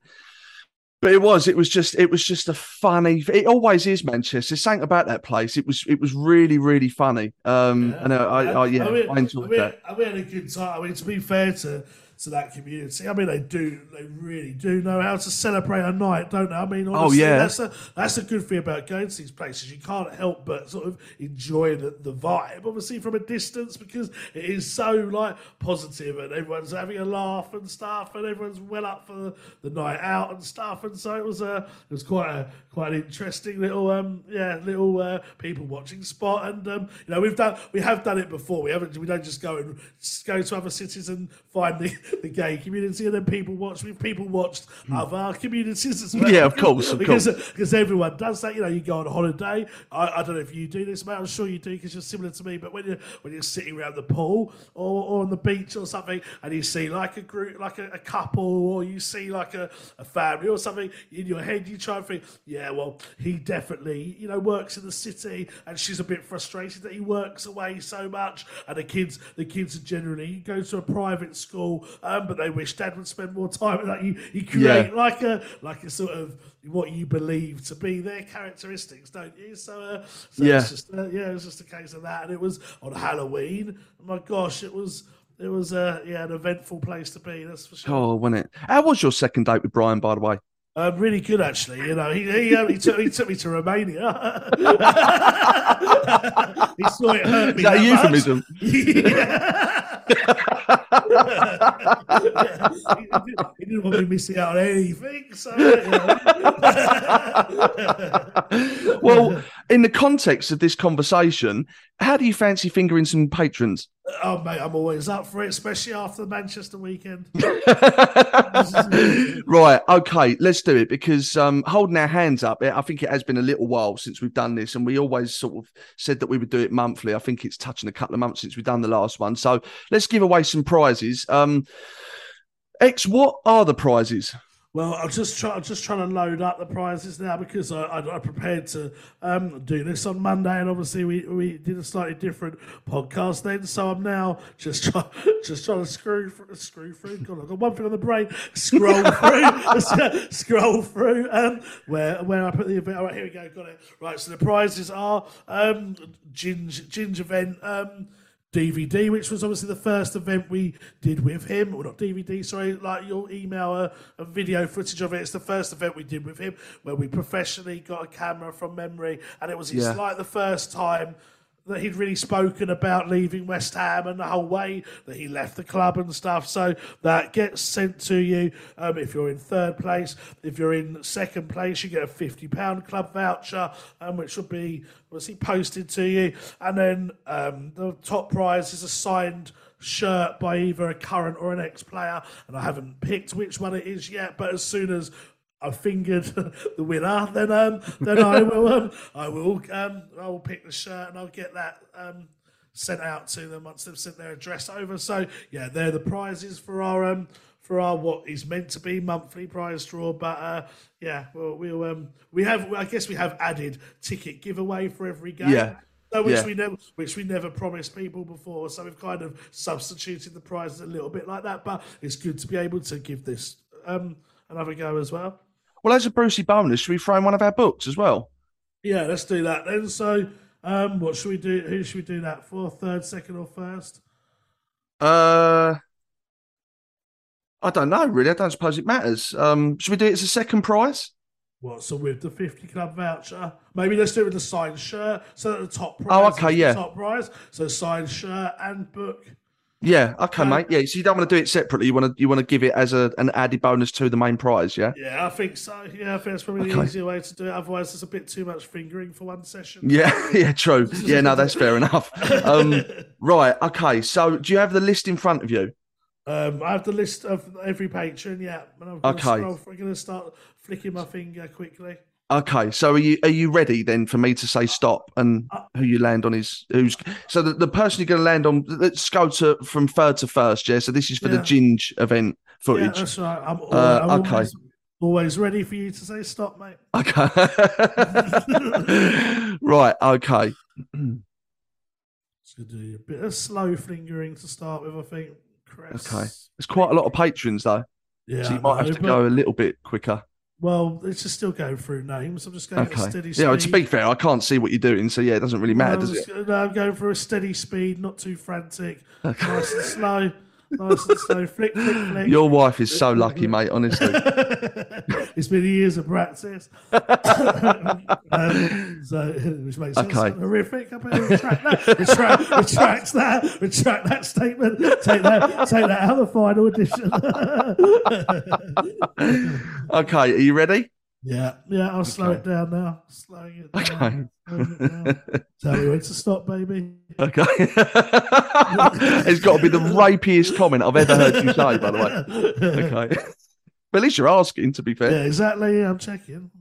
But it was, it was just, it was just a funny. It always is Manchester. Something about that place. It was, it was really, really funny. Um, and uh, I, I, yeah, I, mean, enjoyed I mean, that. I mean, a good time. I mean, to be fair to to that community, I mean, they do, they really do know how to celebrate a night, don't they? I mean, oh, honestly, Oh, yeah. that's a that's a good thing about going to these places. You can't help but sort of enjoy the, the vibe, obviously from a distance, because it is so like positive and everyone's having a laugh and stuff, and everyone's well up for the, the night out and stuff. And so it was a it was quite a quite an interesting little um yeah little uh, people watching spot. And um, you know we've done we have done it before. We haven't we don't just go and just go to other cities and find the, the gay community and then people watch. We've people watched other communities as well. Yeah, of course, of because course. because everyone does that. You know, you go on holiday. I, I don't know if you do this, mate. I'm sure you do because you're similar to me. But when you're when you're sitting around the pool or, or on the beach or something, and you see like a group, like a, a couple, or you see like a, a family or something, in your head you try and think, yeah, well, he definitely you know works in the city, and she's a bit frustrated that he works away so much, and the kids the kids are generally go to a private school, um, but they wish dad would spend more time. Like you, you create Yeah. like a like a sort of what you believe to be their characteristics, don't you? So, uh, so Yeah. it's just uh, yeah, it was just a case of that, and it was on Halloween. My gosh, it was it was uh, yeah an eventful place to be. That's for sure. Oh, wasn't it? How was your second date with Brian, by the way? Um, really good, actually. You know, he he, um, he took he took me to Romania. he saw it hurt me. Is that a much. euphemism? Yeah. he, didn't, he didn't want me missing out on anything. So, you know. well, in the context of this conversation, how do you fancy fingering some patrons? oh mate, I'm always up for it, especially after the Manchester weekend. right, okay, let's do it because um, holding our hands up, I think it has been a little while since we've done this, and we always sort of said that we would do it monthly. I think it's touching a couple of months since we've done the last one, so let's give away some prizes. Um, Ex, what are the prizes? Well, I'm just trying. I'm just trying to load up the prizes now because I, I, I prepared to um, do this on Monday, and obviously we, we did a slightly different podcast then. So I'm now just trying just trying to screw through, screw through. God, I've got one thing on the brain. Scroll through, scroll through, um, where where I put the event. All right, here we go. Got it. Right. So the prizes are um, Ginge Ginge event. Um, DVD, which was obviously the first event we did with him. Well, not DVD, sorry. Like you'll email a, a video footage of it. It's the first event we did with him where we professionally got a camera from memory, and it was it's Yeah. like the first time that he'd really spoken about leaving West Ham and the whole way that he left the club and stuff. So that gets sent to you. Um, if you're in third place, if you're in second place, you get a fifty pound club voucher, um, which will be obviously posted to you. And then um, the top prize is a signed shirt by either a current or an ex-player, and I haven't picked which one it is yet. But as soon as I fingered the winner, then um, then I will um, I will um, I will pick the shirt and I'll get that um, sent out to them once they've sent their address over. So yeah, they're the prizes for our um for our what is meant to be monthly prize draw. But uh, yeah, we'll, we'll um we have I guess we have added ticket giveaway for every game. Yeah. So which Yeah. we never, which we never promised people before. So we've kind of substituted the prizes a little bit like that. But it's good to be able to give this um, another go as well. Well, as a Brucey bonus, should we throw in one of our books as well? Yeah, let's do that then. So, um, what should we do? Who should we do that for? Third, second, or first? Uh, I don't know, really. I don't suppose it matters. Um, should we do it as a second prize? What? So with the fifty club voucher, maybe let's do it with the signed shirt. So that the top prize. Oh, is okay, the yeah. Top prize. So signed shirt and book. Yeah, okay, Um, mate. Yeah, so you don't want to do it separately. You want to you want to give it as a an added bonus to the main prize, yeah? Yeah, I think so. Yeah, I think that's probably the Okay. easier way to do it. Otherwise, it's a bit too much fingering for one session. Yeah, yeah, true. Yeah, no, that's fair enough. Um, right, okay. So, do you have the list in front of you? Um, I have the list of every patron. Yeah, and I'm Okay. scroll- I'm going to start flicking my finger quickly. Okay, so are you are you ready then for me to say stop and Uh, who you land on is who's so the, the person you're going to land on? Let's go to from third to first, yeah. So this is for the Yeah. Ginge event Yeah, footage. that's right. I'm, al- Uh, I'm okay. always, always ready for you to say stop, mate. Okay. right. Okay. Gonna do a bit of slow fingering to start with, I think. Chris. Okay. There's quite a lot of patrons though, Yeah, so you might know, have to go a little bit quicker. Well, it's just still going through names. I'm just going at a Okay. steady Yeah. To be fair, I can't see what you're doing, so yeah, it doesn't really matter, No, does it? no, I'm going for a steady speed, not too frantic. Nice and slow. Nice and slow. Flick, flick, flick. Your wife is so lucky, mate. Honestly. it's been years of practice. um, so, which makes sense. Horrific. I better retract that. Retract, retract that. Retract that statement. Take that. Take that out of the final edition. okay. Are you ready? Yeah, yeah. I'll slow it down now. Slowing it down. Okay. it down. Tell me when to stop, baby. Okay. it's got to be the rapiest comment I've ever heard you say, by the way. Okay. But at least you're asking, to be fair. Yeah, exactly. I'm checking.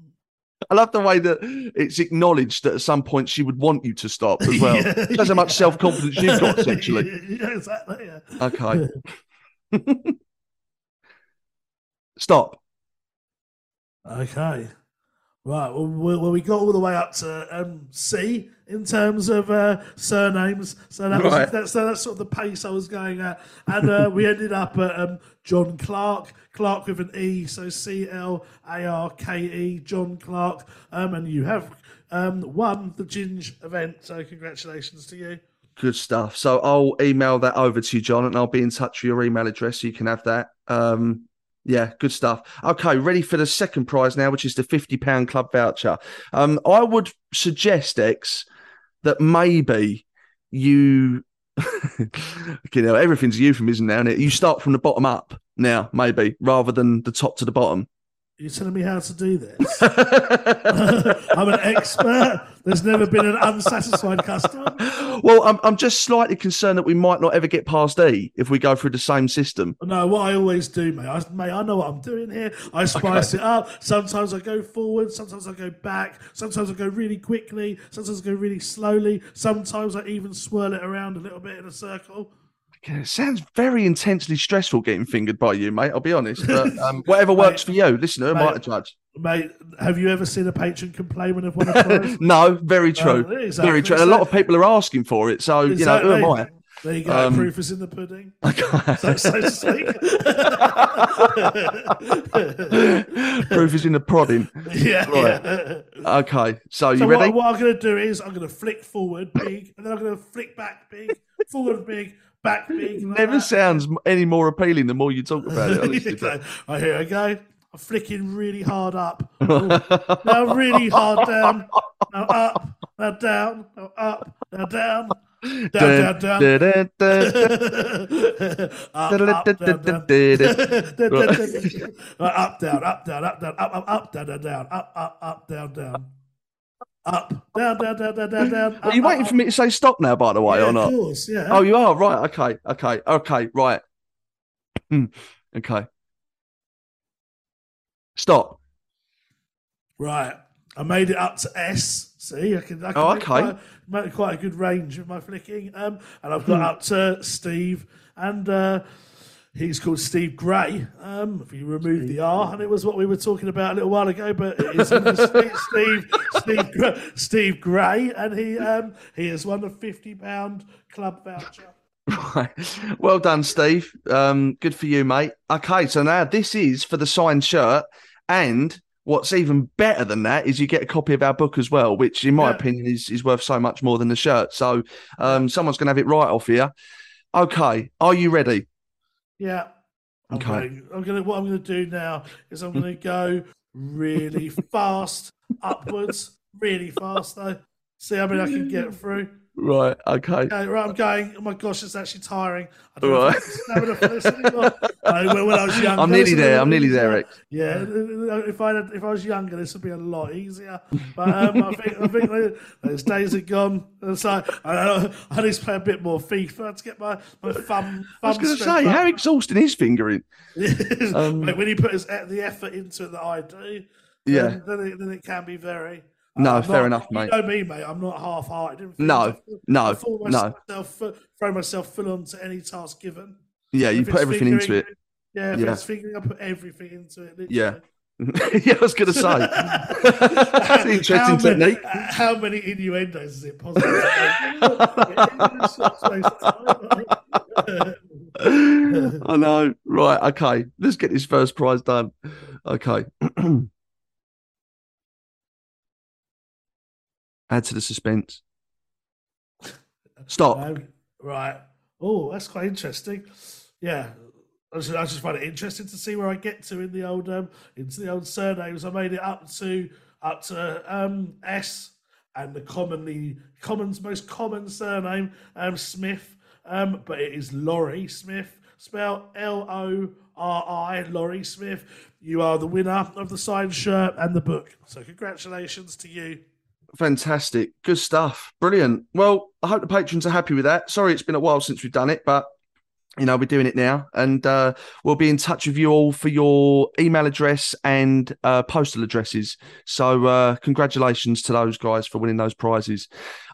I love the way that it's acknowledged that at some point she would want you to stop as well. Shows how much self confidence you've got sexually. Yeah, exactly. Yeah. Okay. Stop. Okay. Right. Well, we, well, we got all the way up to um, C in terms of uh, surnames. So that was that's so that's sort of the pace I was going at, and uh, we ended up at um, John Clarke. Clark with an E, so C L A R K E. John Clarke. Um, and you have um, won the Ginge event. So congratulations to you. Good stuff. So I'll email that over to you, John, and I'll be in touch with your email address so you can have that. Um, yeah, good stuff. Okay, ready for the second prize now, which is the £50 club voucher. Um, I would suggest, Ex, that maybe you, you know, everything's a euphemism now, is You start from the bottom up now, maybe, rather than the top to the bottom. You're telling me how to do this? I'm an expert. There's never been an unsatisfied customer. well, I'm, I'm just slightly concerned that we might not ever get past E if we go through the same system. No, what I always do, mate, I, mate, I know what I'm doing here. I spice it up. Sometimes I go forward, sometimes I go back, sometimes I go really quickly, sometimes I go really slowly, sometimes I even swirl it around a little bit in a circle. It sounds very intensely stressful getting fingered by you, mate. I'll be honest. But um, whatever works for you. Listen, who am I to Mate. judge? Mate, have you ever seen a patron complain when they've won a prize? no, very true. Oh, exactly. Very true. And a lot of people are asking for it. So, you know, who am I? There you go. Um, Proof is in the pudding. so, so to speak. Proof is in the prodding. yeah. Right. yeah. Okay. So, you So ready? what, what I'm going to do is I'm going to flick forward big, and then I'm going to flick back big, forward big, back like Never that. sounds any more appealing the more you talk about it. honestly, okay. but- Right, here I go. I'm flicking really hard up. Now really hard down. Now up. Now down. Now up. Now down. Down, down, down. Up, down, up, down, up, down, up, down, up, up, down, down, up, up, up, down, down. Up, down, down, down, down, down, down. Are you waiting for me to say stop now, by the way, yeah, or not? Of course, yeah. Oh, you are? Right. Okay. Okay. Okay. Right. Hmm. Okay. Stop. Right. I made it up to S. See, I can, I can Oh, make, okay. quite, make quite a good range with my flicking. Um, and I've got Hmm. up to Steve. And uh, he's called Steve Gray. Um, if you remove the R, and it was what we were talking about a little while ago, but it is Steve Steve Steve, Gra- Steve Gray, and he um, he has won a fifty pound club voucher. Right. Well done, Steve. Um, good for you, mate. Okay, so now this is for the signed shirt, and what's even better than that is you get a copy of our book as well, which, in my Yeah. opinion, is is worth so much more than the shirt. So, um, someone's going to have it right off here. Okay, are you ready? Yeah. I'm Okay. going, I'm gonna what I'm gonna do now is I'm gonna go really fast upwards, really fast though. See how many I can get through. Right. Okay. Okay, right, I'm going. Oh my gosh, it's actually tiring. I don't know Right. if I can stamina for this anymore. I, when, when I was younger, I'm nearly this would be there. I'm nearly there. Rex. Yeah, if I had, if I was younger, this would be a lot easier. But um, I think I think those- days are gone. And so I, I need to play a bit more FIFA to get my my thumb. I was going to say, up. how exhausting is fingering? Um, Like, when he put his, the effort into it that I do, Yeah. then, then, it, then it can be very. No, fair not- enough, mate. you know me, mate. I'm not half-hearted. No, no, I no. myself, fu- throw myself full on to any task given. Yeah, you If put everything into it. Yeah, Yeah. it's fingering, I put everything into it. literally. Yeah. yeah, I was going to say. That's an interesting how technique. Many, how many innuendos is it possible? I know. Right. Okay. Let's get this first prize done. Okay. Add to the suspense. Stop. Um, right. Oh, that's quite interesting. Yeah. I just, I just find it interesting to see where I get to in the old um into the old surnames. I made it up to up to um S and the commonly common's most common surname, um Smith. Um, but it is Lori Smith, spelled L O R I, Lori Smith. You are the winner of the signed shirt and the book. So congratulations to you. Fantastic. Good stuff. Brilliant. Well, I hope the patrons are happy with that. Sorry, it's been a while since we've done it, but you know, we're doing it now. And uh, we'll be in touch with you all for your email address and uh, postal addresses. So, uh, congratulations to those guys for winning those prizes.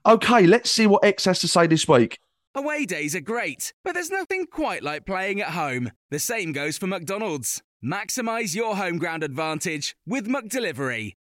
Okay, let's see what Ex has to say this week. Away days are great, but there's nothing quite like playing at home. The same goes for McDonald's. Maximise your home ground advantage with McDelivery.